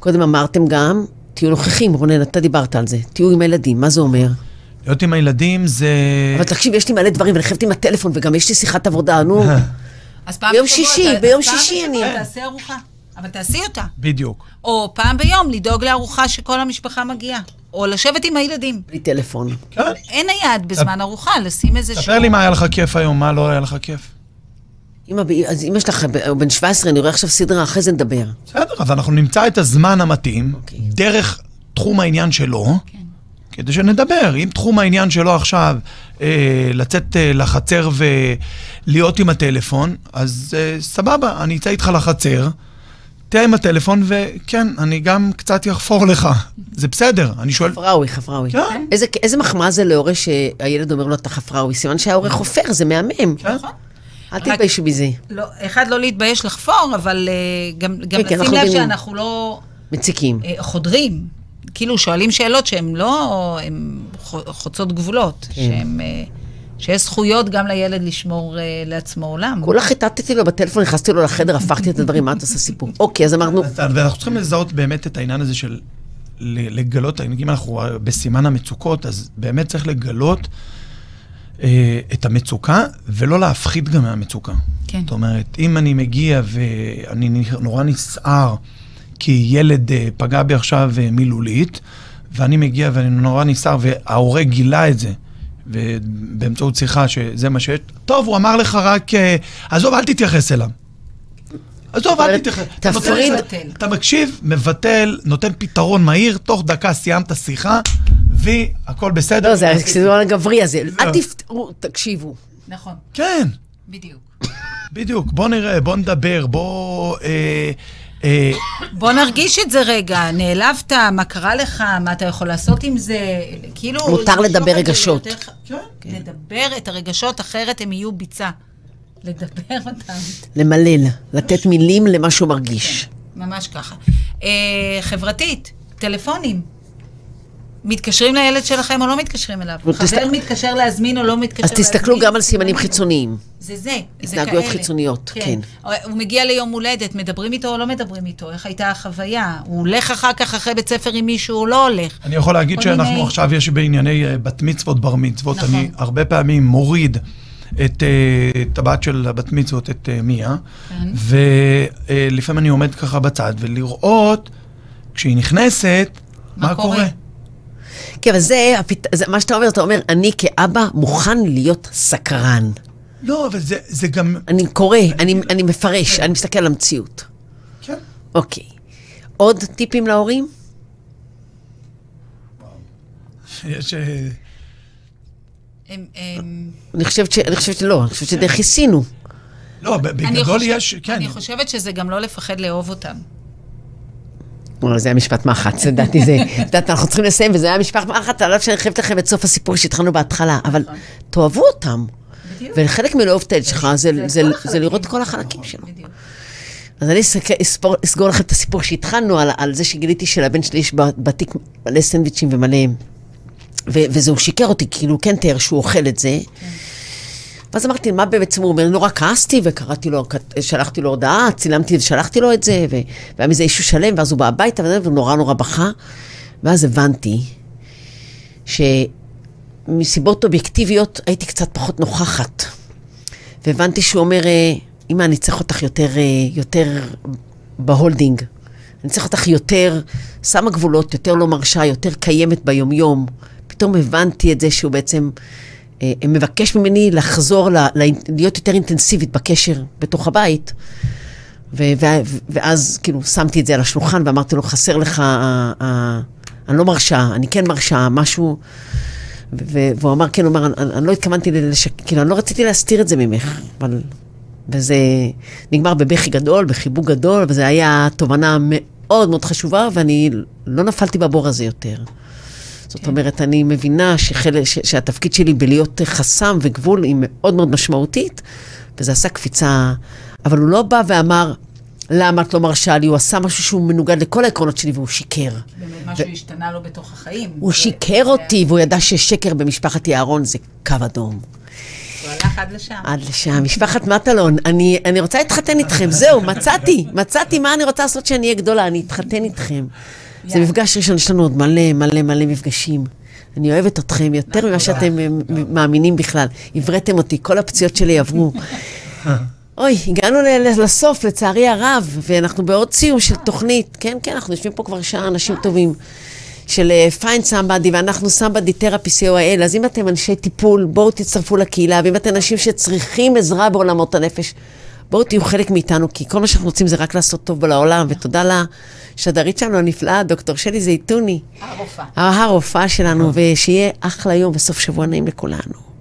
קודם אמרתם גם, תהיו נוכחים, רונן, אתה דיברת על זה. תהיו עם הילדים, מה זה אומר? להיות עם הילדים זה... אבל תקשיב, יש לי מלא דברים, ואני חייבת עם הטלפון, וגם יש לי שיחת עבודה, נו. אז פעם ביום בשבוע שישי, ביום פעם שישי בשבוע אני- תעשה ארוחה, אבל תעשי אותה. בדיוק. או פעם ביום לדאוג לארוחה שכל המשפחה מגיעה. או לשבת עם הילדים. בלי טלפון. כן. אין נייד בזמן ארוחה, לשים איזה ספר לי מה היה לך כיף היום, מה לא היה לך כיף. אמא, אז אמא שלך, הוא בן 17, אני רואה עכשיו סדרה, אחרי זה נדבר. בסדר, אז אנחנו נמצא את הזמן המתאים, אוקיי. דרך תחום העניין שלו, כן. כדי שנדבר. אם תחום העניין שלו עכשיו, אה, לצאת אה, לחצר ולהיות עם הטלפון, אז אה, סבבה, אני אצא איתך לחצר, תהיה עם הטלפון, וכן, אני גם קצת אחפור לך. זה בסדר, אני שואל... חפראווי, חפראווי. כן. איזה, איזה מחמאה זה להורה שהילד אומר לו, אתה חפראווי? סימן שההורה חופר, זה מהמם. כן. נכון. אל תתביישו מזה. לא, אחד, לא להתבייש לחפור, אבל אה, גם, גם כן, לשים אנחנו לב. שאנחנו לא מציקים. אה, חודרים. כאילו, שואלים שאלות שהן לא, הן חו- חוצות גבולות. כן. שהן, אה, שיש זכויות גם לילד לשמור אה, לעצמו עולם. כולה חיטטתי לו בטלפון, נכנסתי לו לחדר, הפכתי את הדברים, מה אתה עושה סיפור? אוקיי, אז אמרנו, ואנחנו צריכים לזהות באמת את העניין הזה של ל- לגלות, אם אנחנו בסימן המצוקות, אז באמת צריך לגלות אה, את המצוקה, ולא להפחיד גם מהמצוקה. כן. זאת אומרת, אם אני מגיע ואני נורא נסער, כי ילד אה, פגע בי עכשיו אה, מילולית, ואני מגיע ואני נורא נסער, וההורה גילה את זה, ובאמצעות שיחה שזה מה שיש, טוב, הוא אמר לך רק, אה, עזוב, אל תתייחס אליו. עזוב, אל תתייחס. תפריד. אתה מקשיב, מבטל, נותן פתרון מהיר, תוך דקה סיימת שיחה, והכל בסדר. לא, זה הסגנון הגברי הזה. זהו. אל תפתרו, תקשיבו. נכון, כן, בדיוק. בדיוק. בוא נראה, בוא נדבר, בוא... אה, בוא נרגיש את זה רגע, נעלבת, מה קרה לך, מה אתה יכול לעשות עם זה, כאילו... מותר לדבר רגשות. ליותר- כן. לדבר את הרגשות, אחרת הם יהיו ביצה. לדבר אותם, למלל, לתת מילים למה שהוא מרגיש. ממש ככה. אה, חברתית, טלפונים. מתקשרים לילד שלכם או לא מתקשרים אליו? חבר תסת- מתקשר להזמין או לא מתקשר אז להזמין? תסתכלו גם על סימנים. חיצוניים. זה זה, זה התנהגויות כאלה. חיצוניות, כן. הוא מגיע ליום הולדת, מדברים איתו או לא מדברים איתו? איך הייתה החוויה? הוא הולך אחר כך אחרי בית ספר עם מישהו או לא הולך? אני יכול להגיד שאנחנו מיני- עכשיו יש בענייני אה, בת מצוות, בר מצוות. נכון. אני הרבה פעמים מוריד את אה, את הבת של הבת מצוות, את אה, מיה, כן. ולפעמים אני עומד ככה בצד ולראות, כשהיא נכנסת, מה מה קורה? קורה. כן, אבל זה, הפת... זה מה שאתה אומר, אתה אומר, אני כאבא מוכן להיות סקרן. לא, אבל זה- זה גם... אני קורא, אני, אני מפרש, אני מסתכל על המציאות. כן. אוקיי. עוד טיפים להורים? יש... אה, אני חושבת, ש... אני חושבת שלא, אני חושבת שדי כיסינו. לא, אני, בגדול יש... כן. אני חושבת שזה גם לא לפחד לאהוב אותם. זה היה משפט מחץ, לדעתי זה, את יודעת, אנחנו צריכים לסיים, וזה היה משפט מחץ, על אף שאני חייבת לכם את סוף הסיפור שהתחלנו בהתחלה, אבל תאהבו אותם. בדיוק. וחלק מלאהוב את הילד שלך זה. לראות את כל החלקים שלו. אז אני אסגור לכם את הסיפור שהתחלנו על, על זה שגיליתי שלבן שלי יש בתיק מלא סנדוויצ'ים ומלא... ו- וזה, הוא שיקר אותי, כאילו, כן תיאר שהוא אוכל את זה. ואז אמרתי, מה בעצם הוא אומר? נורא כעסתי, וקראתי לו, שלחתי לו הודעה, צילמתי ושלחתי לו את זה, והיה מזה issue שלם, ואז הוא בא הביתה, והוא נורא בכה. ואז הבנתי שמסיבות אובייקטיביות הייתי קצת פחות נוכחת. והבנתי שהוא אומר, אה, אמא, אני צריך אותך יותר, אה, יותר ב holding. אני צריך אותך יותר, שמה גבולות, יותר לא מרשה, יותר קיימת ביומיום. פתאום הבנתי את זה שהוא בעצם מבקש ממני לחזור, ל, ל, להיות יותר אינטנסיבית בקשר בתוך הבית. ו- ו- ואז כאילו שמתי את זה על השולחן ואמרתי לו, חסר לך, אה, אה, אני לא מרשה, אני כן מרשה, משהו... ו- והוא אמר, כן, הוא אמר, אני, אני לא התכוונתי לשק... כאילו, אני לא רציתי להסתיר את זה ממך, אבל... וזה נגמר בבכי גדול, בחיבוק גדול, וזו הייתה תובנה מאוד מאוד חשובה, ואני לא נפלתי בבור הזה יותר. זאת כן. אומרת, אני מבינה שחל... ש... שהתפקיד שלי בלהיות חסם וגבול היא מאוד מאוד משמעותית, וזה עשה קפיצה, אבל הוא לא בא ואמר, למה את לא מרשה לי? הוא עשה משהו שהוא מנוגד לכל העקרונות שלי, והוא שיקר. באמת משהו השתנה לו בתוך החיים. הוא זה- שיקר זה- אותי, והוא ידע ששקר במשפחת יערון זה קו אדום. הוא הלך עד לשם. עד לשם. משפחת מטלון, אני, אני רוצה להתחתן איתכם, זהו, מצאתי, מצאתי מה אני רוצה לעשות שאני אהיה גדולה, אני אתחתן איתכם. זה. מפגש ראשון, יש לנו עוד מלא מלא מלא מפגשים. אני אוהבת אתכם יותר ממה שאתם אה, מאמינים בכלל. הבראתם אותי, כל הפציעות שלי עברו. אוי, הגענו לסוף, לצערי הרב, ואנחנו בעוד סיום של תוכנית. כן, כן, אנחנו יושבים פה כבר שעה, אנשים טובים. של פיין סמבדי, ואנחנו סמבדי תרפי co.il, אז אם אתם אנשי טיפול, בואו תצטרפו לקהילה, ואם אתם אנשים שצריכים עזרה בעולמות הנפש, בואו תהיו חלק מאיתנו, כי כל מה שאנחנו רוצים זה רק לעשות טוב לעולם, ותודה לשדרית שלנו הנפלאה, דוקטור שלי זייתוני, הרופאה. הרופאה שלנו, ושיהיה אחלה יום וסוף שבוע נעים לכולנו.